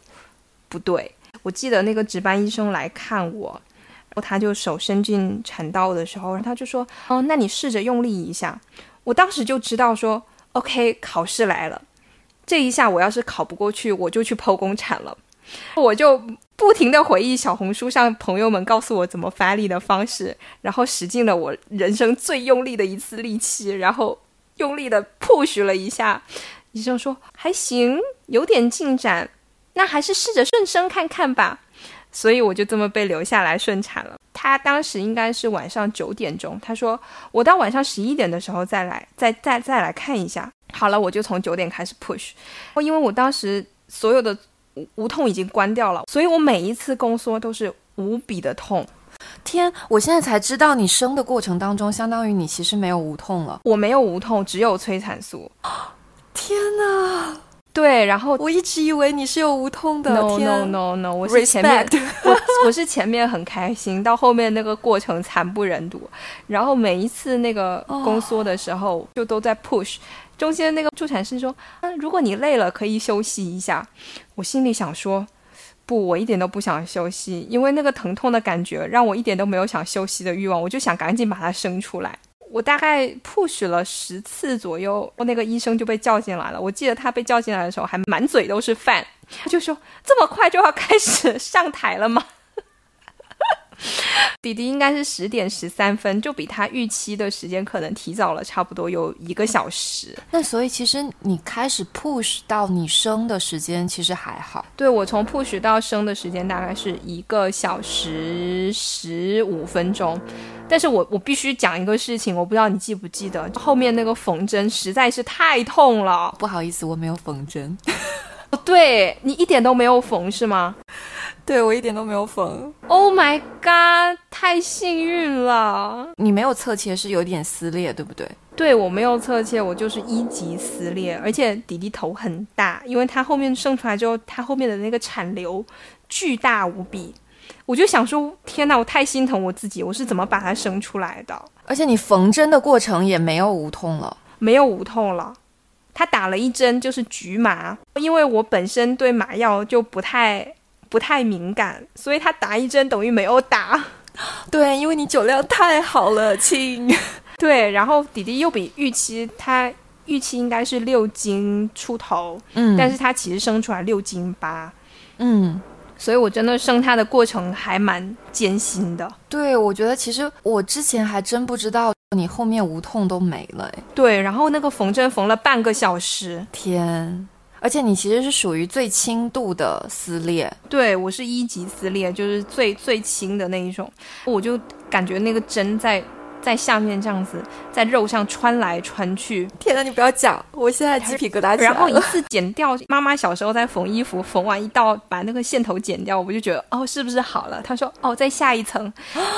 不对。我记得那个值班医生来看我，然后他就手伸进产道的时候，然后他就说：“哦，那你试着用力一下。”我当时就知道说：“OK，考试来了。这一下我要是考不过去，我就去剖宫产了。”我就不停的回忆小红书上朋友们告诉我怎么发力的方式，然后使尽了我人生最用力的一次力气，然后用力的 push 了一下。医生说还行，有点进展，那还是试着顺生看看吧。所以我就这么被留下来顺产了。他当时应该是晚上九点钟，他说我到晚上十一点的时候再来，再再再来看一下。好了，我就从九点开始 push，因为我当时所有的。无痛已经关掉了，所以我每一次宫缩都是无比的痛。天，我现在才知道，你生的过程当中，相当于你其实没有无痛了。我没有无痛，只有催产素。*gasps* 天哪！对，然后我一直以为你是有无痛的。No no no no，我是前面我我是前面很开心，到后面那个过程惨不忍睹。然后每一次那个宫缩的时候，就都在 push。中间那个助产士说：“嗯，如果你累了，可以休息一下。”我心里想说：“不，我一点都不想休息，因为那个疼痛的感觉让我一点都没有想休息的欲望。我就想赶紧把它生出来。我大概 push 了十次左右，那个医生就被叫进来了。我记得他被叫进来的时候还满嘴都是饭，他就说：“这么快就要开始上台了吗？” *laughs* 弟弟应该是十点十三分，就比他预期的时间可能提早了差不多有一个小时。那所以其实你开始 push 到你生的时间其实还好。对我从 push 到生的时间大概是一个小时十五分钟。但是我我必须讲一个事情，我不知道你记不记得，后面那个缝针实在是太痛了。不好意思，我没有缝针。*laughs* 对你一点都没有缝是吗？对我一点都没有缝。Oh my god！太幸运了。你没有侧切是有点撕裂，对不对？对我没有侧切，我就是一级撕裂，而且弟弟头很大，因为他后面生出来之后，他后面的那个产瘤巨大无比。我就想说，天哪，我太心疼我自己，我是怎么把它生出来的？而且你缝针的过程也没有无痛了，没有无痛了。他打了一针就是局麻，因为我本身对麻药就不太不太敏感，所以他打一针等于没有打。*laughs* 对，因为你酒量太好了，亲。*laughs* 对，然后弟弟又比预期，他预期应该是六斤出头，嗯，但是他其实生出来六斤八，嗯。所以，我真的生他的过程还蛮艰辛的。对，我觉得其实我之前还真不知道你后面无痛都没了。对，然后那个缝针缝了半个小时，天！而且你其实是属于最轻度的撕裂。对，我是一级撕裂，就是最最轻的那一种。我就感觉那个针在。在下面这样子，在肉上穿来穿去。天呐，你不要讲，我现在鸡皮疙瘩起来然后一次剪掉，妈妈小时候在缝衣服，缝完一道把那个线头剪掉，我就觉得哦，是不是好了？她说哦，再下一层，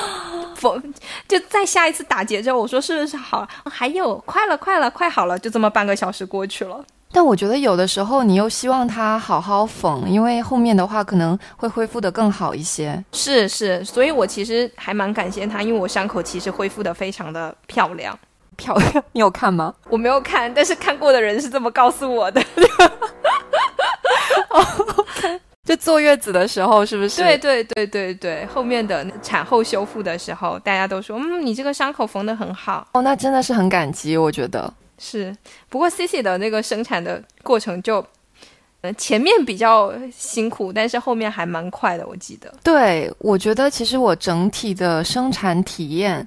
*gasps* 缝就再下一次打结之后，我说是不是好了？还有，快了，快了，快好了，就这么半个小时过去了。但我觉得有的时候你又希望他好好缝，因为后面的话可能会恢复的更好一些。是是，所以我其实还蛮感谢他，因为我伤口其实恢复的非常的漂亮，漂亮。*laughs* 你有看吗？我没有看，但是看过的人是这么告诉我的。*laughs* 就坐月子的时候是不是？对对对对对，后面的产后修复的时候，大家都说，嗯，你这个伤口缝的很好。哦，那真的是很感激，我觉得。是，不过 C C 的那个生产的过程就，呃，前面比较辛苦，但是后面还蛮快的，我记得。对，我觉得其实我整体的生产体验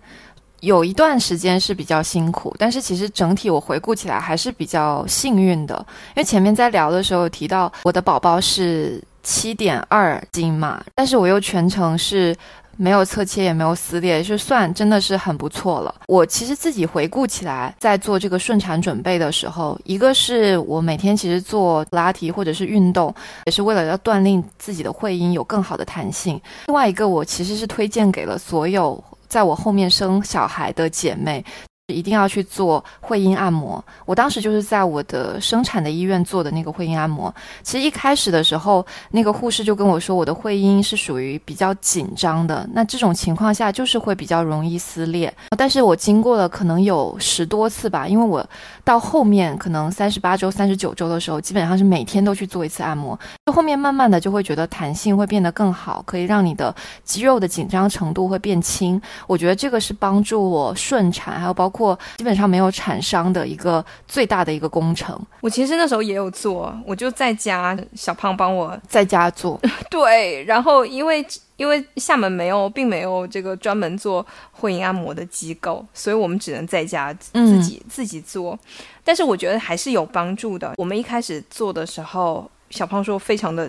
有一段时间是比较辛苦，但是其实整体我回顾起来还是比较幸运的，因为前面在聊的时候提到我的宝宝是七点二斤嘛，但是我又全程是。没有侧切，也没有撕裂，就算真的是很不错了。我其实自己回顾起来，在做这个顺产准备的时候，一个是我每天其实做拉提或者是运动，也是为了要锻炼自己的会阴有更好的弹性。另外一个，我其实是推荐给了所有在我后面生小孩的姐妹。一定要去做会阴按摩。我当时就是在我的生产的医院做的那个会阴按摩。其实一开始的时候，那个护士就跟我说，我的会阴是属于比较紧张的，那这种情况下就是会比较容易撕裂。但是我经过了可能有十多次吧，因为我到后面可能三十八周、三十九周的时候，基本上是每天都去做一次按摩。就后面慢慢的就会觉得弹性会变得更好，可以让你的肌肉的紧张程度会变轻。我觉得这个是帮助我顺产，还有包。括基本上没有产商的一个最大的一个工程。我其实那时候也有做，我就在家，小胖帮我在家做。*laughs* 对，然后因为因为厦门没有，并没有这个专门做会阴按摩的机构，所以我们只能在家自己自己做。但是我觉得还是有帮助的。我们一开始做的时候，小胖说非常的。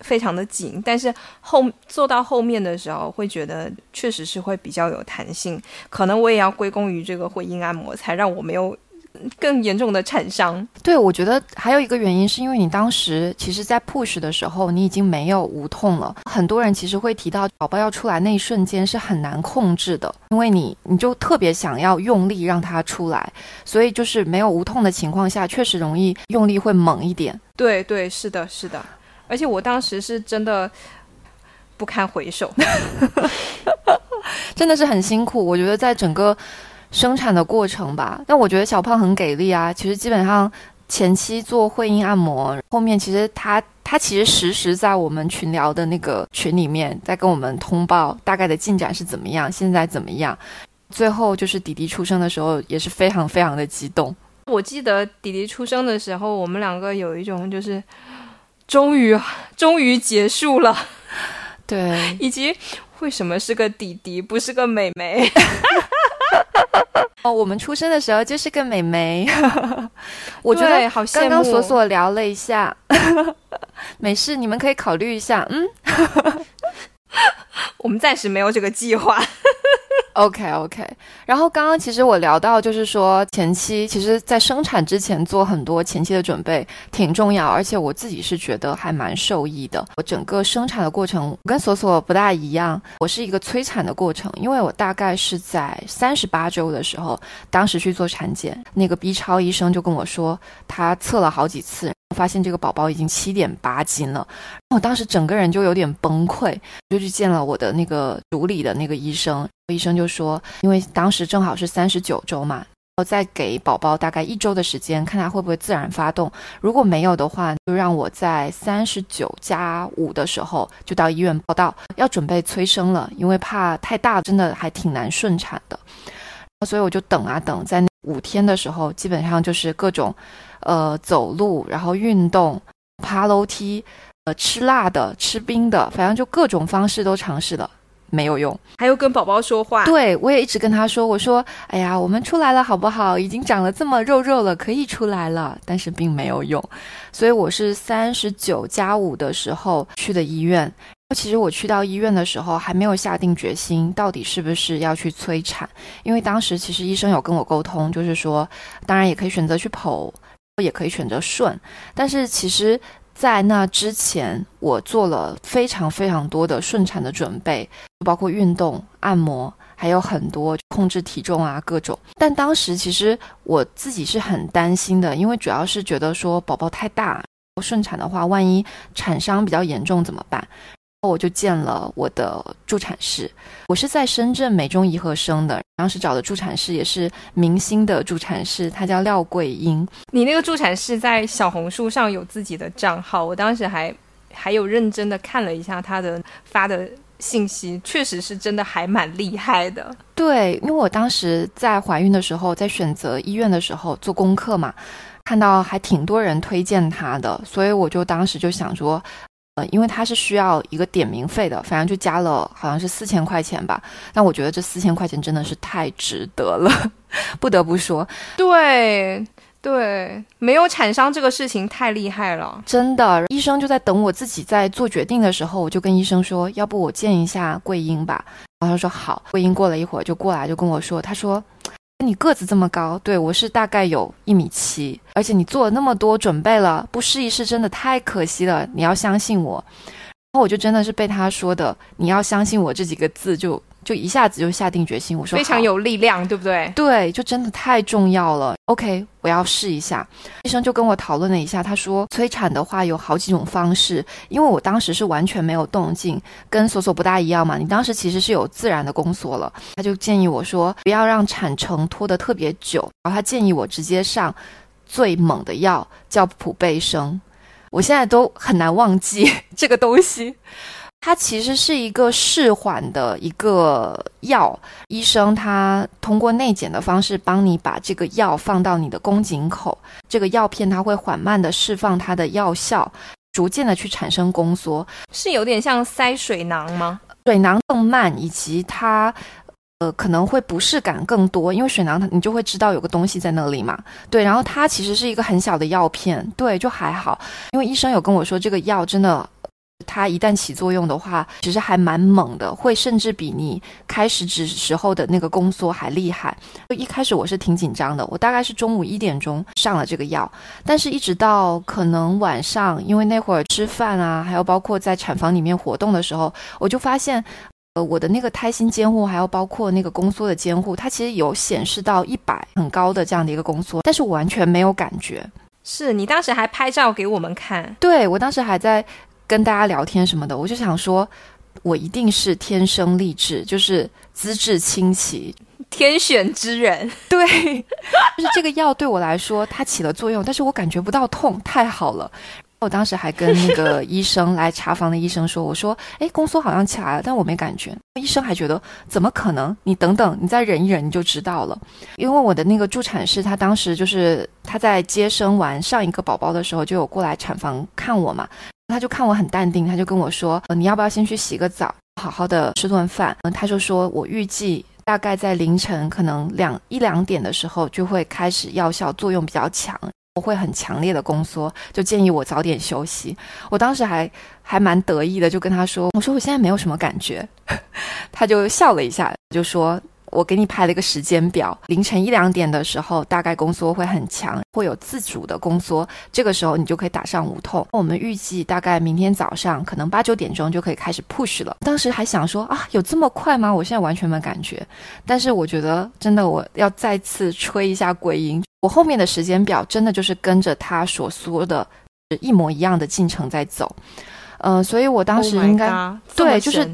非常的紧，但是后做到后面的时候，会觉得确实是会比较有弹性。可能我也要归功于这个会阴按摩，才让我没有更严重的产伤。对，我觉得还有一个原因是因为你当时其实，在 push 的时候，你已经没有无痛了。很多人其实会提到，宝宝要出来那一瞬间是很难控制的，因为你你就特别想要用力让它出来，所以就是没有无痛的情况下，确实容易用力会猛一点。对对，是的，是的。而且我当时是真的不堪回首，*laughs* 真的是很辛苦。我觉得在整个生产的过程吧，但我觉得小胖很给力啊。其实基本上前期做会阴按摩，后面其实他他其实实时在我们群聊的那个群里面，在跟我们通报大概的进展是怎么样，现在怎么样。最后就是弟弟出生的时候，也是非常非常的激动。我记得弟弟出生的时候，我们两个有一种就是。终于，终于结束了。对，*laughs* 以及为什么是个弟弟，不是个妹妹？*laughs* 哦，我们出生的时候就是个妹妹。*laughs* 我觉得好刚刚索索聊了一下，没事，你们可以考虑一下。嗯，我们暂时没有这个计划。OK OK，然后刚刚其实我聊到，就是说前期其实，在生产之前做很多前期的准备挺重要，而且我自己是觉得还蛮受益的。我整个生产的过程跟索索不大一样，我是一个催产的过程，因为我大概是在三十八周的时候，当时去做产检，那个 B 超医生就跟我说，他测了好几次。发现这个宝宝已经七点八斤了，我当时整个人就有点崩溃，就去见了我的那个主理的那个医生。医生就说，因为当时正好是三十九周嘛，我再给宝宝大概一周的时间，看他会不会自然发动。如果没有的话，就让我在三十九加五的时候就到医院报到，要准备催生了，因为怕太大，真的还挺难顺产的。所以我就等啊等，在那五天的时候，基本上就是各种。呃，走路，然后运动，爬楼梯，呃，吃辣的，吃冰的，反正就各种方式都尝试了，没有用。还有跟宝宝说话，对我也一直跟他说，我说，哎呀，我们出来了，好不好？已经长了这么肉肉了，可以出来了，但是并没有用。所以我是三十九加五的时候去的医院。其实我去到医院的时候，还没有下定决心，到底是不是要去催产，因为当时其实医生有跟我沟通，就是说，当然也可以选择去剖。也可以选择顺，但是其实，在那之前，我做了非常非常多的顺产的准备，包括运动、按摩，还有很多控制体重啊，各种。但当时其实我自己是很担心的，因为主要是觉得说宝宝太大，顺产的话，万一产伤比较严重怎么办？我就见了我的助产士，我是在深圳美中怡和生的，当时找的助产士也是明星的助产士，他叫廖桂英。你那个助产士在小红书上有自己的账号，我当时还还有认真的看了一下他的发的信息，确实是真的还蛮厉害的。对，因为我当时在怀孕的时候，在选择医院的时候做功课嘛，看到还挺多人推荐他的，所以我就当时就想说。因为它是需要一个点名费的，反正就加了好像是四千块钱吧。但我觉得这四千块钱真的是太值得了，*laughs* 不得不说。对对，没有产伤这个事情太厉害了，真的。医生就在等我自己在做决定的时候，我就跟医生说，要不我见一下桂英吧。然后他说好。桂英过了一会儿就过来就跟我说，他说。你个子这么高，对我是大概有一米七，而且你做了那么多准备了，不试一试真的太可惜了。你要相信我，然后我就真的是被他说的“你要相信我”这几个字就就一下子就下定决心，我说非常有力量，对不对？对，就真的太重要了。OK，我要试一下。医生就跟我讨论了一下，他说催产的话有好几种方式，因为我当时是完全没有动静，跟锁锁不大一样嘛。你当时其实是有自然的宫缩了，他就建议我说不要让产程拖得特别久，然后他建议我直接上最猛的药，叫普贝生。我现在都很难忘记 *laughs* 这个东西。它其实是一个释缓的一个药，医生他通过内检的方式帮你把这个药放到你的宫颈口，这个药片它会缓慢的释放它的药效，逐渐的去产生宫缩，是有点像塞水囊吗？水囊更慢，以及它呃可能会不适感更多，因为水囊它你就会知道有个东西在那里嘛。对，然后它其实是一个很小的药片，对，就还好，因为医生有跟我说这个药真的。它一旦起作用的话，其实还蛮猛的，会甚至比你开始止时候的那个宫缩还厉害。就一开始我是挺紧张的，我大概是中午一点钟上了这个药，但是一直到可能晚上，因为那会儿吃饭啊，还有包括在产房里面活动的时候，我就发现，呃，我的那个胎心监护，还有包括那个宫缩的监护，它其实有显示到一百很高的这样的一个宫缩，但是我完全没有感觉。是你当时还拍照给我们看？对我当时还在。跟大家聊天什么的，我就想说，我一定是天生丽质，就是资质清奇，天选之人。*laughs* 对，就是这个药对我来说，它起了作用，但是我感觉不到痛，太好了。我当时还跟那个医生来查房的医生说：“我说，哎，宫缩好像起来了，但我没感觉。”医生还觉得怎么可能？你等等，你再忍一忍，你就知道了。因为我的那个助产士，他当时就是他在接生完上一个宝宝的时候，就有过来产房看我嘛。他就看我很淡定，他就跟我说：“，你要不要先去洗个澡，好好的吃顿饭？”嗯，他就说我预计大概在凌晨可能两一两点的时候就会开始药效作用比较强，我会很强烈的宫缩，就建议我早点休息。我当时还还蛮得意的，就跟他说：“我说我现在没有什么感觉。” *laughs* 他就笑了一下，就说。我给你拍了一个时间表，凌晨一两点的时候，大概宫缩会很强，会有自主的宫缩，这个时候你就可以打上无痛。我们预计大概明天早上可能八九点钟就可以开始 push 了。当时还想说啊，有这么快吗？我现在完全没感觉。但是我觉得真的，我要再次吹一下鬼音，我后面的时间表真的就是跟着他所说的，一模一样的进程在走。嗯，所以我当时应该对，就是。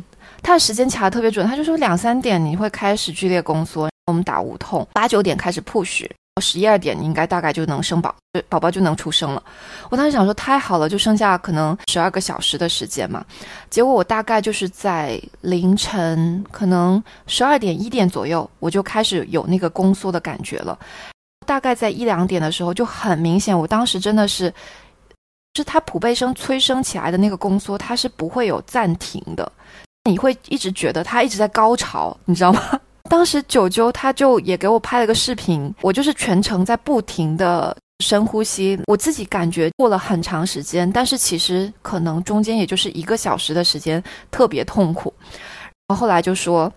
他的时间卡的特别准，他就说两三点你会开始剧烈宫缩，我们打无痛，八九点开始 push，十一二点你应该大概就能生宝，宝宝就能出生了。我当时想说太好了，就剩下可能十二个小时的时间嘛。结果我大概就是在凌晨可能十二点一点左右，我就开始有那个宫缩的感觉了。大概在一两点的时候就很明显，我当时真的是，是他普贝生催生起来的那个宫缩，它是不会有暂停的。你会一直觉得他一直在高潮，你知道吗？*laughs* 当时九九他就也给我拍了个视频，我就是全程在不停的深呼吸，我自己感觉过了很长时间，但是其实可能中间也就是一个小时的时间，特别痛苦。然后后来就说。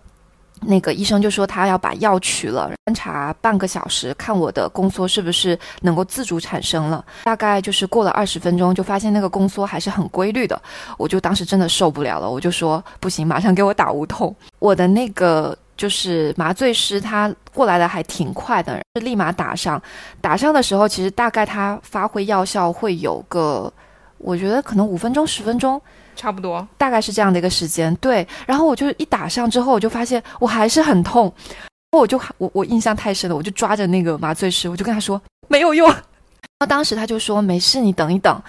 那个医生就说他要把药取了，观察半个小时，看我的宫缩是不是能够自主产生了。大概就是过了二十分钟，就发现那个宫缩还是很规律的。我就当时真的受不了了，我就说不行，马上给我打无痛。我的那个就是麻醉师，他过来的还挺快的，是立马打上。打上的时候，其实大概他发挥药效会有个，我觉得可能五分钟、十分钟。差不多，大概是这样的一个时间。对，然后我就一打上之后，我就发现我还是很痛，我就我我印象太深了，我就抓着那个麻醉师，我就跟他说没有用。那当时他就说没事，你等一等，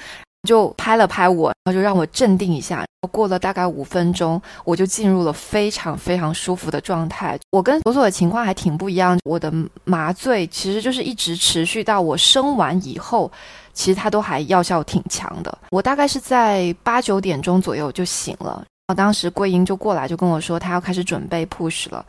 就拍了拍我，然后就让我镇定一下。过了大概五分钟，我就进入了非常非常舒服的状态。我跟索索的情况还挺不一样，我的麻醉其实就是一直持续到我生完以后。其实它都还药效挺强的，我大概是在八九点钟左右就醒了，然后当时桂英就过来就跟我说，她要开始准备 push 了。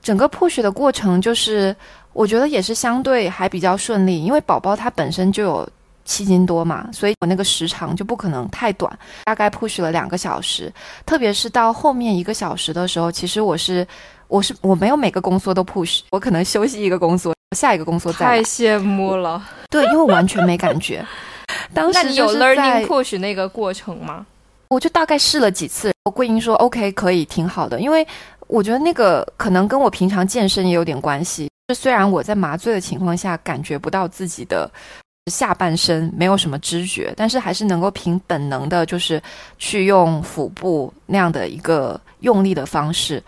整个 push 的过程就是，我觉得也是相对还比较顺利，因为宝宝他本身就有七斤多嘛，所以我那个时长就不可能太短，大概 push 了两个小时。特别是到后面一个小时的时候，其实我是我是我没有每个宫缩都 push，我可能休息一个宫缩。下一个宫缩再太羡慕了，对，因为完全没感觉。当时有 learning push 那个过程吗？我就大概试了几次。我桂英说 OK 可以，挺好的。因为我觉得那个可能跟我平常健身也有点关系。就虽然我在麻醉的情况下感觉不到自己的下半身没有什么知觉，但是还是能够凭本能的，就是去用腹部那样的一个用力的方式。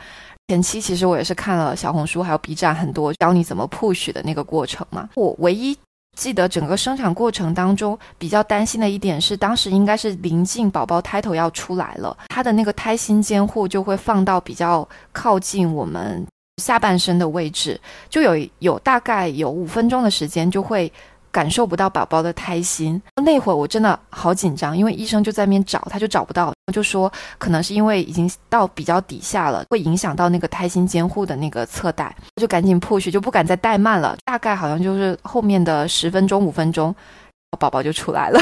前期其实我也是看了小红书还有 B 站很多教你怎么 push 的那个过程嘛。我唯一记得整个生产过程当中比较担心的一点是，当时应该是临近宝宝胎头要出来了，他的那个胎心监护就会放到比较靠近我们。下半身的位置就有有大概有五分钟的时间，就会感受不到宝宝的胎心。那会儿我真的好紧张，因为医生就在那边找，他就找不到，就说可能是因为已经到比较底下了，会影响到那个胎心监护的那个侧带，就赶紧 push，就不敢再怠慢了。大概好像就是后面的十分钟、五分钟，宝宝就出来了。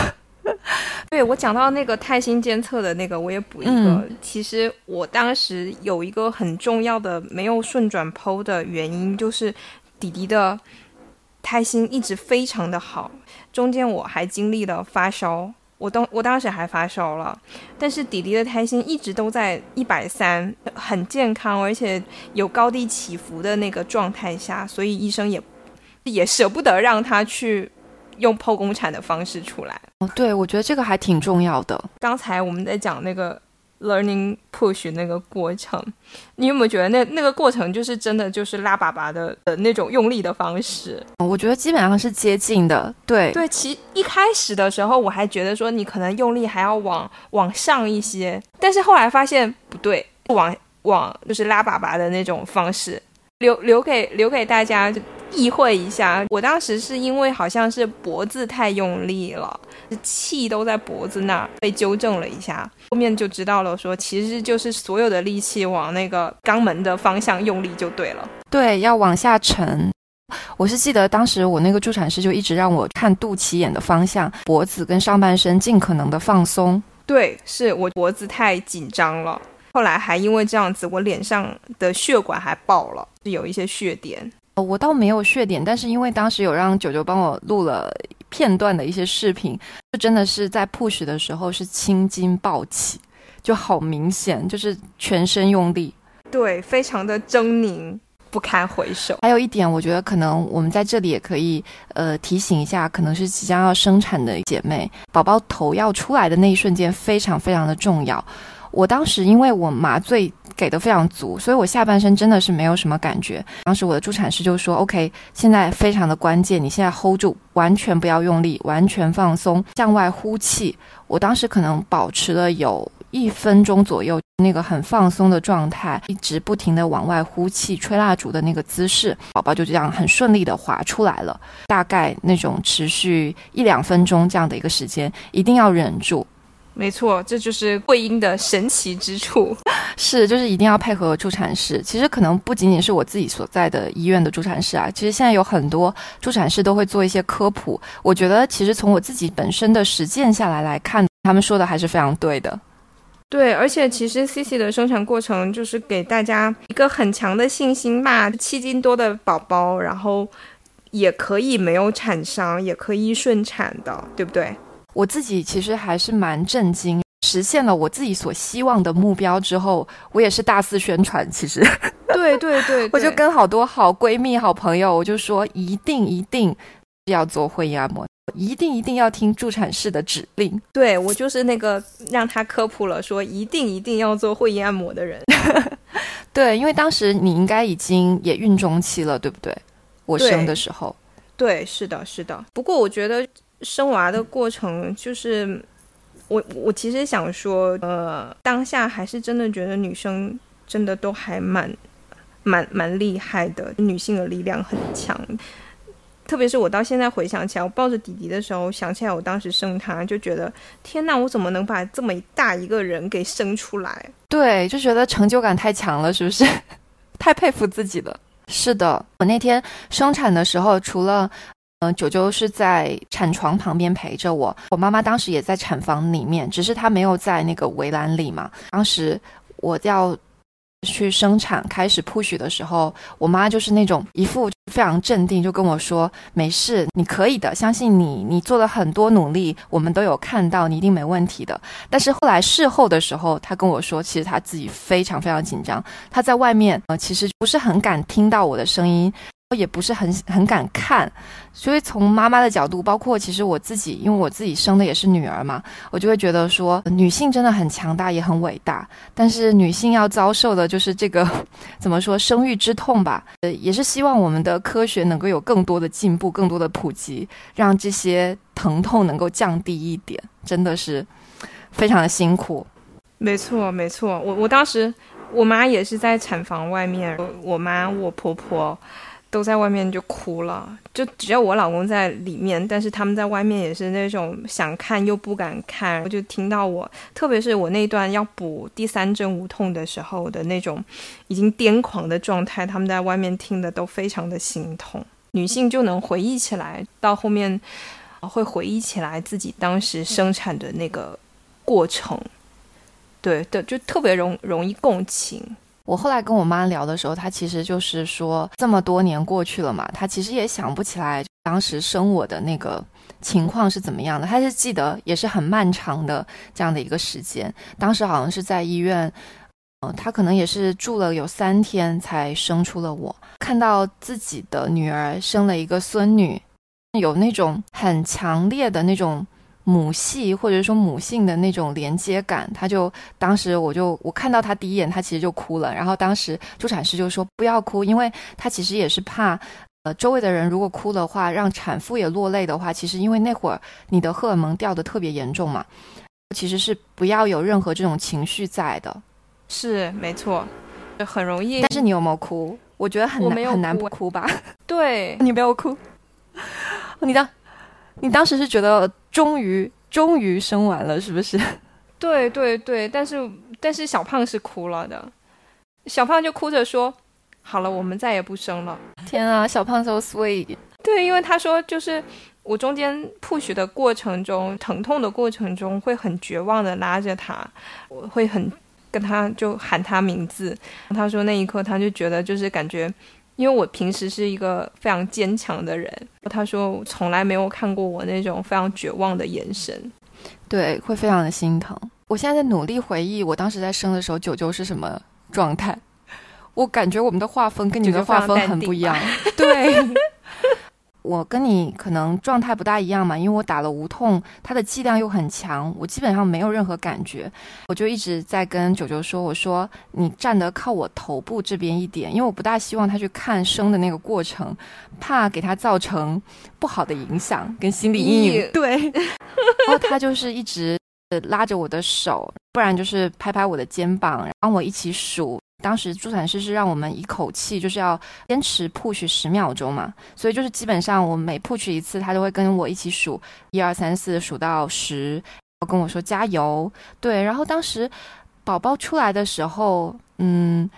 对我讲到那个胎心监测的那个，我也补一个。其实我当时有一个很重要的没有顺转剖的原因，就是弟弟的胎心一直非常的好。中间我还经历了发烧，我当我当时还发烧了，但是弟弟的胎心一直都在一百三，很健康，而且有高低起伏的那个状态下，所以医生也也舍不得让他去。用剖宫产的方式出来哦，对，我觉得这个还挺重要的。刚才我们在讲那个 learning push 那个过程，你有没有觉得那那个过程就是真的就是拉粑粑的的那种用力的方式？我觉得基本上是接近的。对对，其一开始的时候我还觉得说你可能用力还要往往上一些，但是后来发现不对，往往就是拉粑粑的那种方式，留留给留给大家。意会一下，我当时是因为好像是脖子太用力了，气都在脖子那儿，被纠正了一下，后面就知道了，说其实就是所有的力气往那个肛门的方向用力就对了。对，要往下沉。我是记得当时我那个助产师就一直让我看肚脐眼的方向，脖子跟上半身尽可能的放松。对，是我脖子太紧张了，后来还因为这样子，我脸上的血管还爆了，有一些血点。我倒没有血点，但是因为当时有让九九帮我录了片段的一些视频，就真的是在 push 的时候是青筋暴起，就好明显，就是全身用力，对，非常的狰狞，不堪回首。还有一点，我觉得可能我们在这里也可以呃提醒一下，可能是即将要生产的姐妹，宝宝头要出来的那一瞬间非常非常的重要。我当时因为我麻醉。给的非常足，所以我下半身真的是没有什么感觉。当时我的助产师就说：“OK，现在非常的关键，你现在 hold 住，完全不要用力，完全放松，向外呼气。”我当时可能保持了有一分钟左右，那个很放松的状态，一直不停的往外呼气，吹蜡烛的那个姿势，宝宝就这样很顺利的滑出来了。大概那种持续一两分钟这样的一个时间，一定要忍住。没错，这就是桂英的神奇之处。*laughs* 是，就是一定要配合助产士。其实可能不仅仅是我自己所在的医院的助产士啊，其实现在有很多助产士都会做一些科普。我觉得其实从我自己本身的实践下来来看，他们说的还是非常对的。对，而且其实 C C 的生产过程就是给大家一个很强的信心吧。七斤多的宝宝，然后也可以没有产伤，也可以顺产的，对不对？我自己其实还是蛮震惊，实现了我自己所希望的目标之后，我也是大肆宣传。其实，对对对，*laughs* 我就跟好多好闺蜜、好朋友，我就说一定一定要做会阴按摩，一定一定要听助产士的指令。对我就是那个让他科普了，说一定一定要做会阴按摩的人。*laughs* 对，因为当时你应该已经也孕中期了，对不对？我生的时候，对，是的，是的。不过我觉得。生娃的过程就是，我我其实想说，呃，当下还是真的觉得女生真的都还蛮蛮蛮厉害的，女性的力量很强。特别是我到现在回想起来，我抱着弟弟的时候，想起来我当时生他，就觉得天哪，我怎么能把这么大一个人给生出来？对，就觉得成就感太强了，是不是？*laughs* 太佩服自己了。是的，我那天生产的时候，除了。嗯，九九是在产床旁边陪着我，我妈妈当时也在产房里面，只是她没有在那个围栏里嘛。当时我要去生产开始 push 的时候，我妈就是那种一副非常镇定，就跟我说：“没事，你可以的，相信你，你做了很多努力，我们都有看到，你一定没问题的。”但是后来事后的时候，她跟我说，其实她自己非常非常紧张，她在外面呃，其实不是很敢听到我的声音。也不是很很敢看，所以从妈妈的角度，包括其实我自己，因为我自己生的也是女儿嘛，我就会觉得说，女性真的很强大，也很伟大。但是女性要遭受的就是这个 *laughs* 怎么说生育之痛吧？呃，也是希望我们的科学能够有更多的进步，更多的普及，让这些疼痛能够降低一点。真的是非常的辛苦。没错，没错。我我当时我妈也是在产房外面，我妈我婆婆。都在外面就哭了，就只有我老公在里面，但是他们在外面也是那种想看又不敢看。我就听到我，特别是我那段要补第三针无痛的时候的那种已经癫狂的状态，他们在外面听的都非常的心痛。女性就能回忆起来，到后面会回忆起来自己当时生产的那个过程，对的，就特别容容易共情。我后来跟我妈聊的时候，她其实就是说，这么多年过去了嘛，她其实也想不起来当时生我的那个情况是怎么样的。她是记得也是很漫长的这样的一个时间，当时好像是在医院，嗯，她可能也是住了有三天才生出了我。看到自己的女儿生了一个孙女，有那种很强烈的那种。母系或者说母性的那种连接感，他就当时我就我看到他第一眼，他其实就哭了。然后当时助产师就说不要哭，因为他其实也是怕，呃，周围的人如果哭的话，让产妇也落泪的话，其实因为那会儿你的荷尔蒙掉的特别严重嘛，其实是不要有任何这种情绪在的。是没错，很容易。但是你有没有哭？我觉得很难很难不哭吧？*laughs* 对，你没有哭，你当，你当时是觉得。终于，终于生完了，是不是？*laughs* 对对对，但是但是小胖是哭了的，小胖就哭着说：“好了，我们再也不生了。”天啊，小胖 so sweet。对，因为他说就是我中间 push 的过程中，疼痛的过程中会很绝望的拉着他，我会很跟他就喊他名字。他说那一刻他就觉得就是感觉。因为我平时是一个非常坚强的人，他说从来没有看过我那种非常绝望的眼神，对，会非常的心疼。我现在在努力回忆我当时在生的时候，九九是什么状态。我感觉我们的画风跟你们的画风很不一样，*laughs* 对。我跟你可能状态不大一样嘛，因为我打了无痛，它的剂量又很强，我基本上没有任何感觉。我就一直在跟九九说：“我说你站得靠我头部这边一点，因为我不大希望他去看生的那个过程，怕给他造成不好的影响跟心理阴影。”对，*laughs* 然后他就是一直拉着我的手，不然就是拍拍我的肩膀，帮我一起数。当时助产师是让我们一口气就是要坚持 push 十秒钟嘛，所以就是基本上我每 push 一次，他都会跟我一起数一二三四，数到十，跟我说加油。对，然后当时宝宝出来的时候，嗯，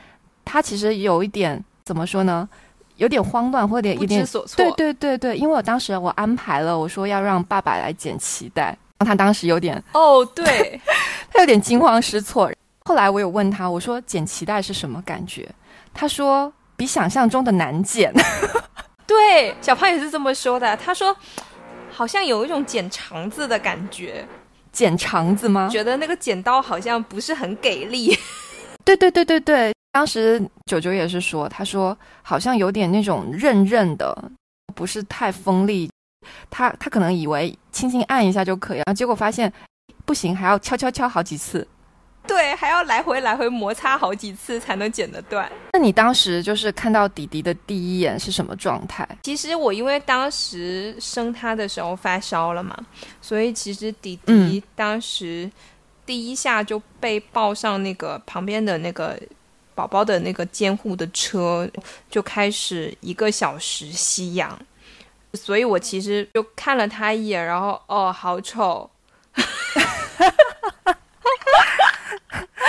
他其实有一点怎么说呢，有点慌乱或者有点所措。对对对对，因为我当时我安排了，我说要让爸爸来剪脐带，然后他当时有点哦，对 *laughs* 他有点惊慌失措。后来我有问他，我说剪脐带是什么感觉？他说比想象中的难剪。*laughs* 对，小胖也是这么说的。他说好像有一种剪肠子的感觉。剪肠子吗？觉得那个剪刀好像不是很给力。*laughs* 对对对对对，当时九九也是说，他说好像有点那种韧韧的，不是太锋利。他他可能以为轻轻按一下就可以了，结果发现不行，还要敲敲敲好几次。对，还要来回来回摩擦好几次才能剪得断。那你当时就是看到弟弟的第一眼是什么状态？其实我因为当时生他的时候发烧了嘛，所以其实弟弟当时第一下就被抱上那个旁边的那个宝宝的那个监护的车，就开始一个小时吸氧。所以我其实就看了他一眼，然后哦，好丑。*laughs*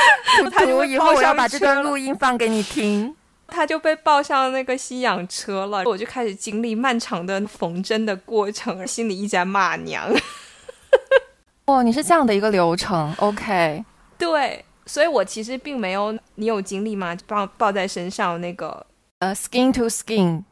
*laughs* 他我以后我要把这段录音放给你听。他就被抱上那个吸氧车了，我就开始经历漫长的缝针的过程，心里一直在骂娘。*laughs* 哦，你是这样的一个流程，OK？对，所以我其实并没有，你有经历吗？抱抱在身上那个，呃，skin to skin。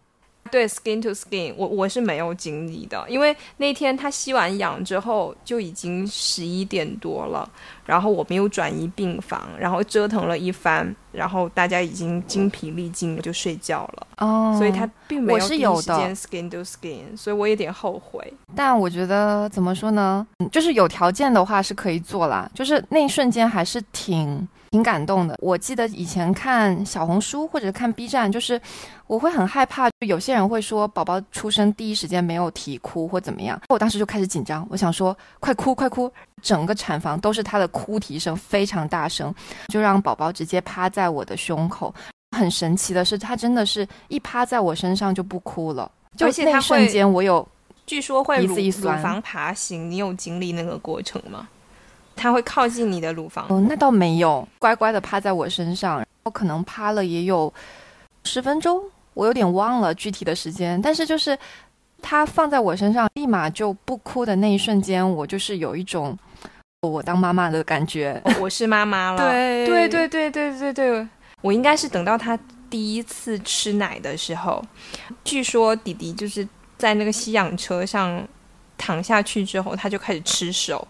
对，skin to skin，我我是没有经历的，因为那天他吸完氧之后就已经十一点多了，然后我们又转移病房，然后折腾了一番，然后大家已经精疲力尽就睡觉了。哦，所以他并没有第一时间 skin to skin，所以我有点后悔。但我觉得怎么说呢，就是有条件的话是可以做啦，就是那一瞬间还是挺。挺感动的。我记得以前看小红书或者看 B 站，就是我会很害怕，就有些人会说宝宝出生第一时间没有啼哭或怎么样，我当时就开始紧张，我想说快哭快哭，整个产房都是他的哭啼声，非常大声，就让宝宝直接趴在我的胸口。很神奇的是，他真的是一趴在我身上就不哭了，就那瞬间我有，据说会乳乳房爬行，你有经历那个过程吗？他会靠近你的乳房？哦，那倒没有，乖乖的趴在我身上，我可能趴了也有十分钟，我有点忘了具体的时间。但是就是他放在我身上，立马就不哭的那一瞬间，我就是有一种我当妈妈的感觉，我是妈妈了。对对对对对对对，我应该是等到他第一次吃奶的时候，据说弟弟就是在那个吸氧车上躺下去之后，他就开始吃手。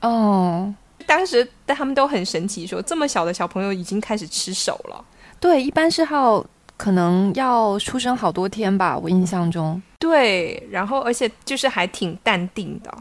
哦，当时他们都很神奇，说这么小的小朋友已经开始吃手了。对，一般是要可能要出生好多天吧，我印象中。对，然后而且就是还挺淡定的。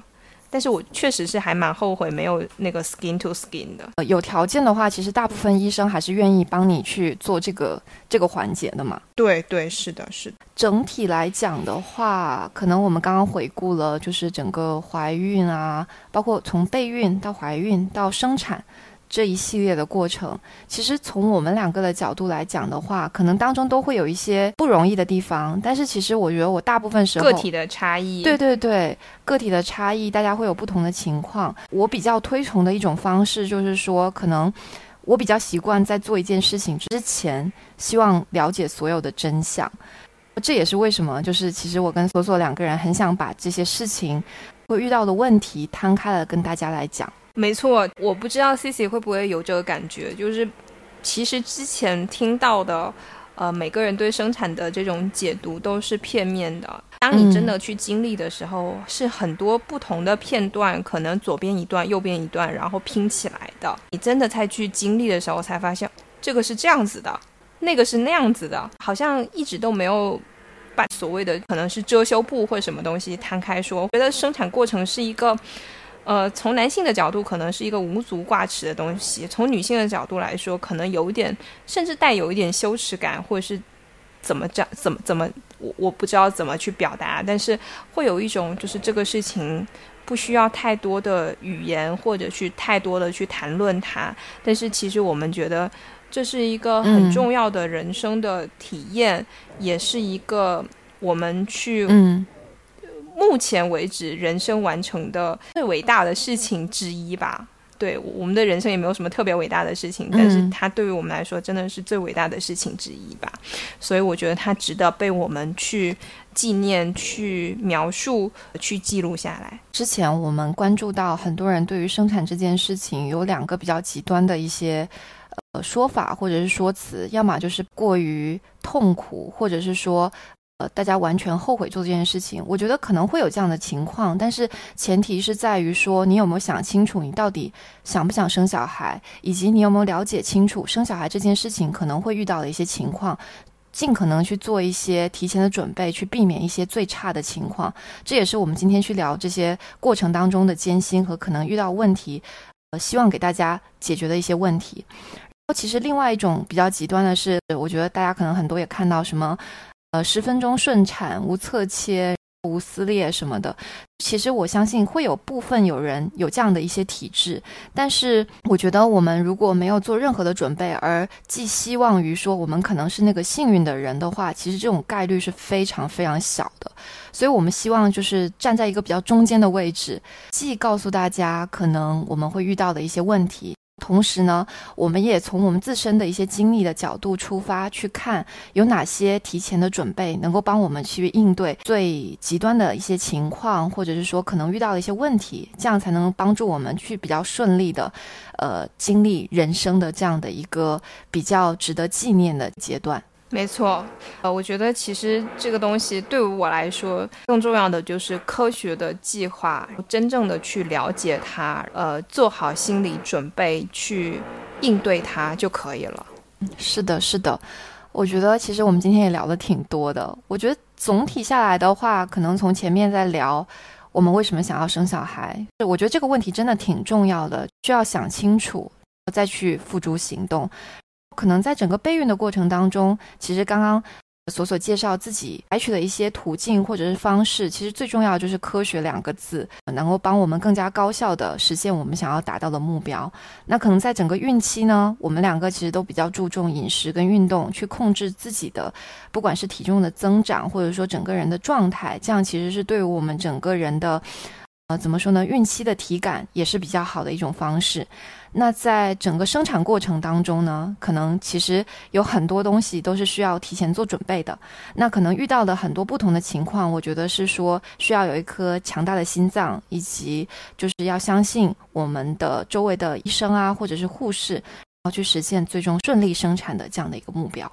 但是我确实是还蛮后悔没有那个 skin to skin 的。呃，有条件的话，其实大部分医生还是愿意帮你去做这个这个环节的嘛。对对，是的，是的。整体来讲的话，可能我们刚刚回顾了，就是整个怀孕啊，包括从备孕到怀孕到生产。这一系列的过程，其实从我们两个的角度来讲的话，可能当中都会有一些不容易的地方。但是其实我觉得我大部分时候个体的差异，对对对，个体的差异，大家会有不同的情况。我比较推崇的一种方式就是说，可能我比较习惯在做一件事情之前，希望了解所有的真相。这也是为什么，就是其实我跟索索两个人很想把这些事情会遇到的问题摊开了跟大家来讲。没错，我不知道 Cici 会不会有这个感觉，就是其实之前听到的，呃，每个人对生产的这种解读都是片面的。当你真的去经历的时候，是很多不同的片段，可能左边一段，右边一段，然后拼起来的。你真的再去经历的时候，才发现这个是这样子的，那个是那样子的，好像一直都没有把所谓的可能是遮羞布或什么东西摊开说。我觉得生产过程是一个。呃，从男性的角度，可能是一个无足挂齿的东西；从女性的角度来说，可能有一点，甚至带有一点羞耻感，或者是怎么着，怎么怎么，我我不知道怎么去表达，但是会有一种，就是这个事情不需要太多的语言，或者去太多的去谈论它。但是其实我们觉得这是一个很重要的人生的体验，也是一个我们去嗯。目前为止，人生完成的最伟大的事情之一吧。对我们的人生也没有什么特别伟大的事情，但是它对于我们来说真的是最伟大的事情之一吧。所以我觉得它值得被我们去纪念、去描述、去记录下来。之前我们关注到很多人对于生产这件事情有两个比较极端的一些呃说法或者是说辞，要么就是过于痛苦，或者是说。呃，大家完全后悔做这件事情，我觉得可能会有这样的情况，但是前提是在于说，你有没有想清楚，你到底想不想生小孩，以及你有没有了解清楚生小孩这件事情可能会遇到的一些情况，尽可能去做一些提前的准备，去避免一些最差的情况。这也是我们今天去聊这些过程当中的艰辛和可能遇到问题，呃，希望给大家解决的一些问题。然后其实另外一种比较极端的是，我觉得大家可能很多也看到什么。呃，十分钟顺产，无侧切，无撕裂什么的。其实我相信会有部分有人有这样的一些体质，但是我觉得我们如果没有做任何的准备，而寄希望于说我们可能是那个幸运的人的话，其实这种概率是非常非常小的。所以我们希望就是站在一个比较中间的位置，既告诉大家可能我们会遇到的一些问题。同时呢，我们也从我们自身的一些经历的角度出发，去看有哪些提前的准备能够帮我们去应对最极端的一些情况，或者是说可能遇到的一些问题，这样才能帮助我们去比较顺利的，呃，经历人生的这样的一个比较值得纪念的阶段。没错，呃，我觉得其实这个东西对于我来说，更重要的就是科学的计划，真正的去了解它，呃，做好心理准备去应对它就可以了。是的，是的，我觉得其实我们今天也聊的挺多的。我觉得总体下来的话，可能从前面在聊我们为什么想要生小孩，我觉得这个问题真的挺重要的，需要想清楚再去付诸行动。可能在整个备孕的过程当中，其实刚刚所所介绍自己采取的一些途径或者是方式，其实最重要就是科学两个字，能够帮我们更加高效的实现我们想要达到的目标。那可能在整个孕期呢，我们两个其实都比较注重饮食跟运动，去控制自己的不管是体重的增长，或者说整个人的状态，这样其实是对于我们整个人的。呃，怎么说呢？孕期的体感也是比较好的一种方式。那在整个生产过程当中呢，可能其实有很多东西都是需要提前做准备的。那可能遇到的很多不同的情况，我觉得是说需要有一颗强大的心脏，以及就是要相信我们的周围的医生啊，或者是护士，然后去实现最终顺利生产的这样的一个目标。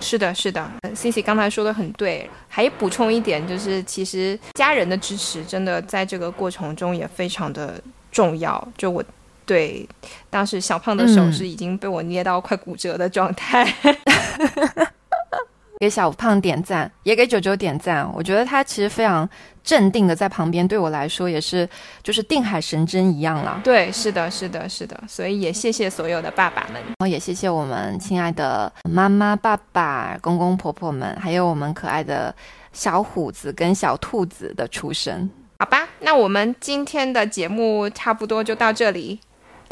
是的，是的，Cici 刚才说的很对。还补充一点，就是其实家人的支持真的在这个过程中也非常的重要。就我对当时小胖的手是已经被我捏到快骨折的状态。*laughs* 给小胖点赞，也给九九点赞。我觉得他其实非常镇定的在旁边，对我来说也是就是定海神针一样了。对，是的，是的，是的。所以也谢谢所有的爸爸们，然后也谢谢我们亲爱的妈妈、爸爸、公公婆婆们，还有我们可爱的小虎子跟小兔子的出生。好吧，那我们今天的节目差不多就到这里。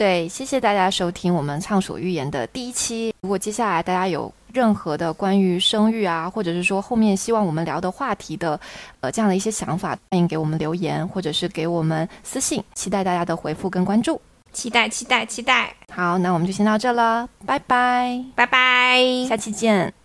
对，谢谢大家收听我们畅所欲言的第一期。如果接下来大家有任何的关于生育啊，或者是说后面希望我们聊的话题的，呃，这样的一些想法，欢迎给我们留言，或者是给我们私信，期待大家的回复跟关注，期待期待期待。好，那我们就先到这了，拜拜，拜拜，下期见。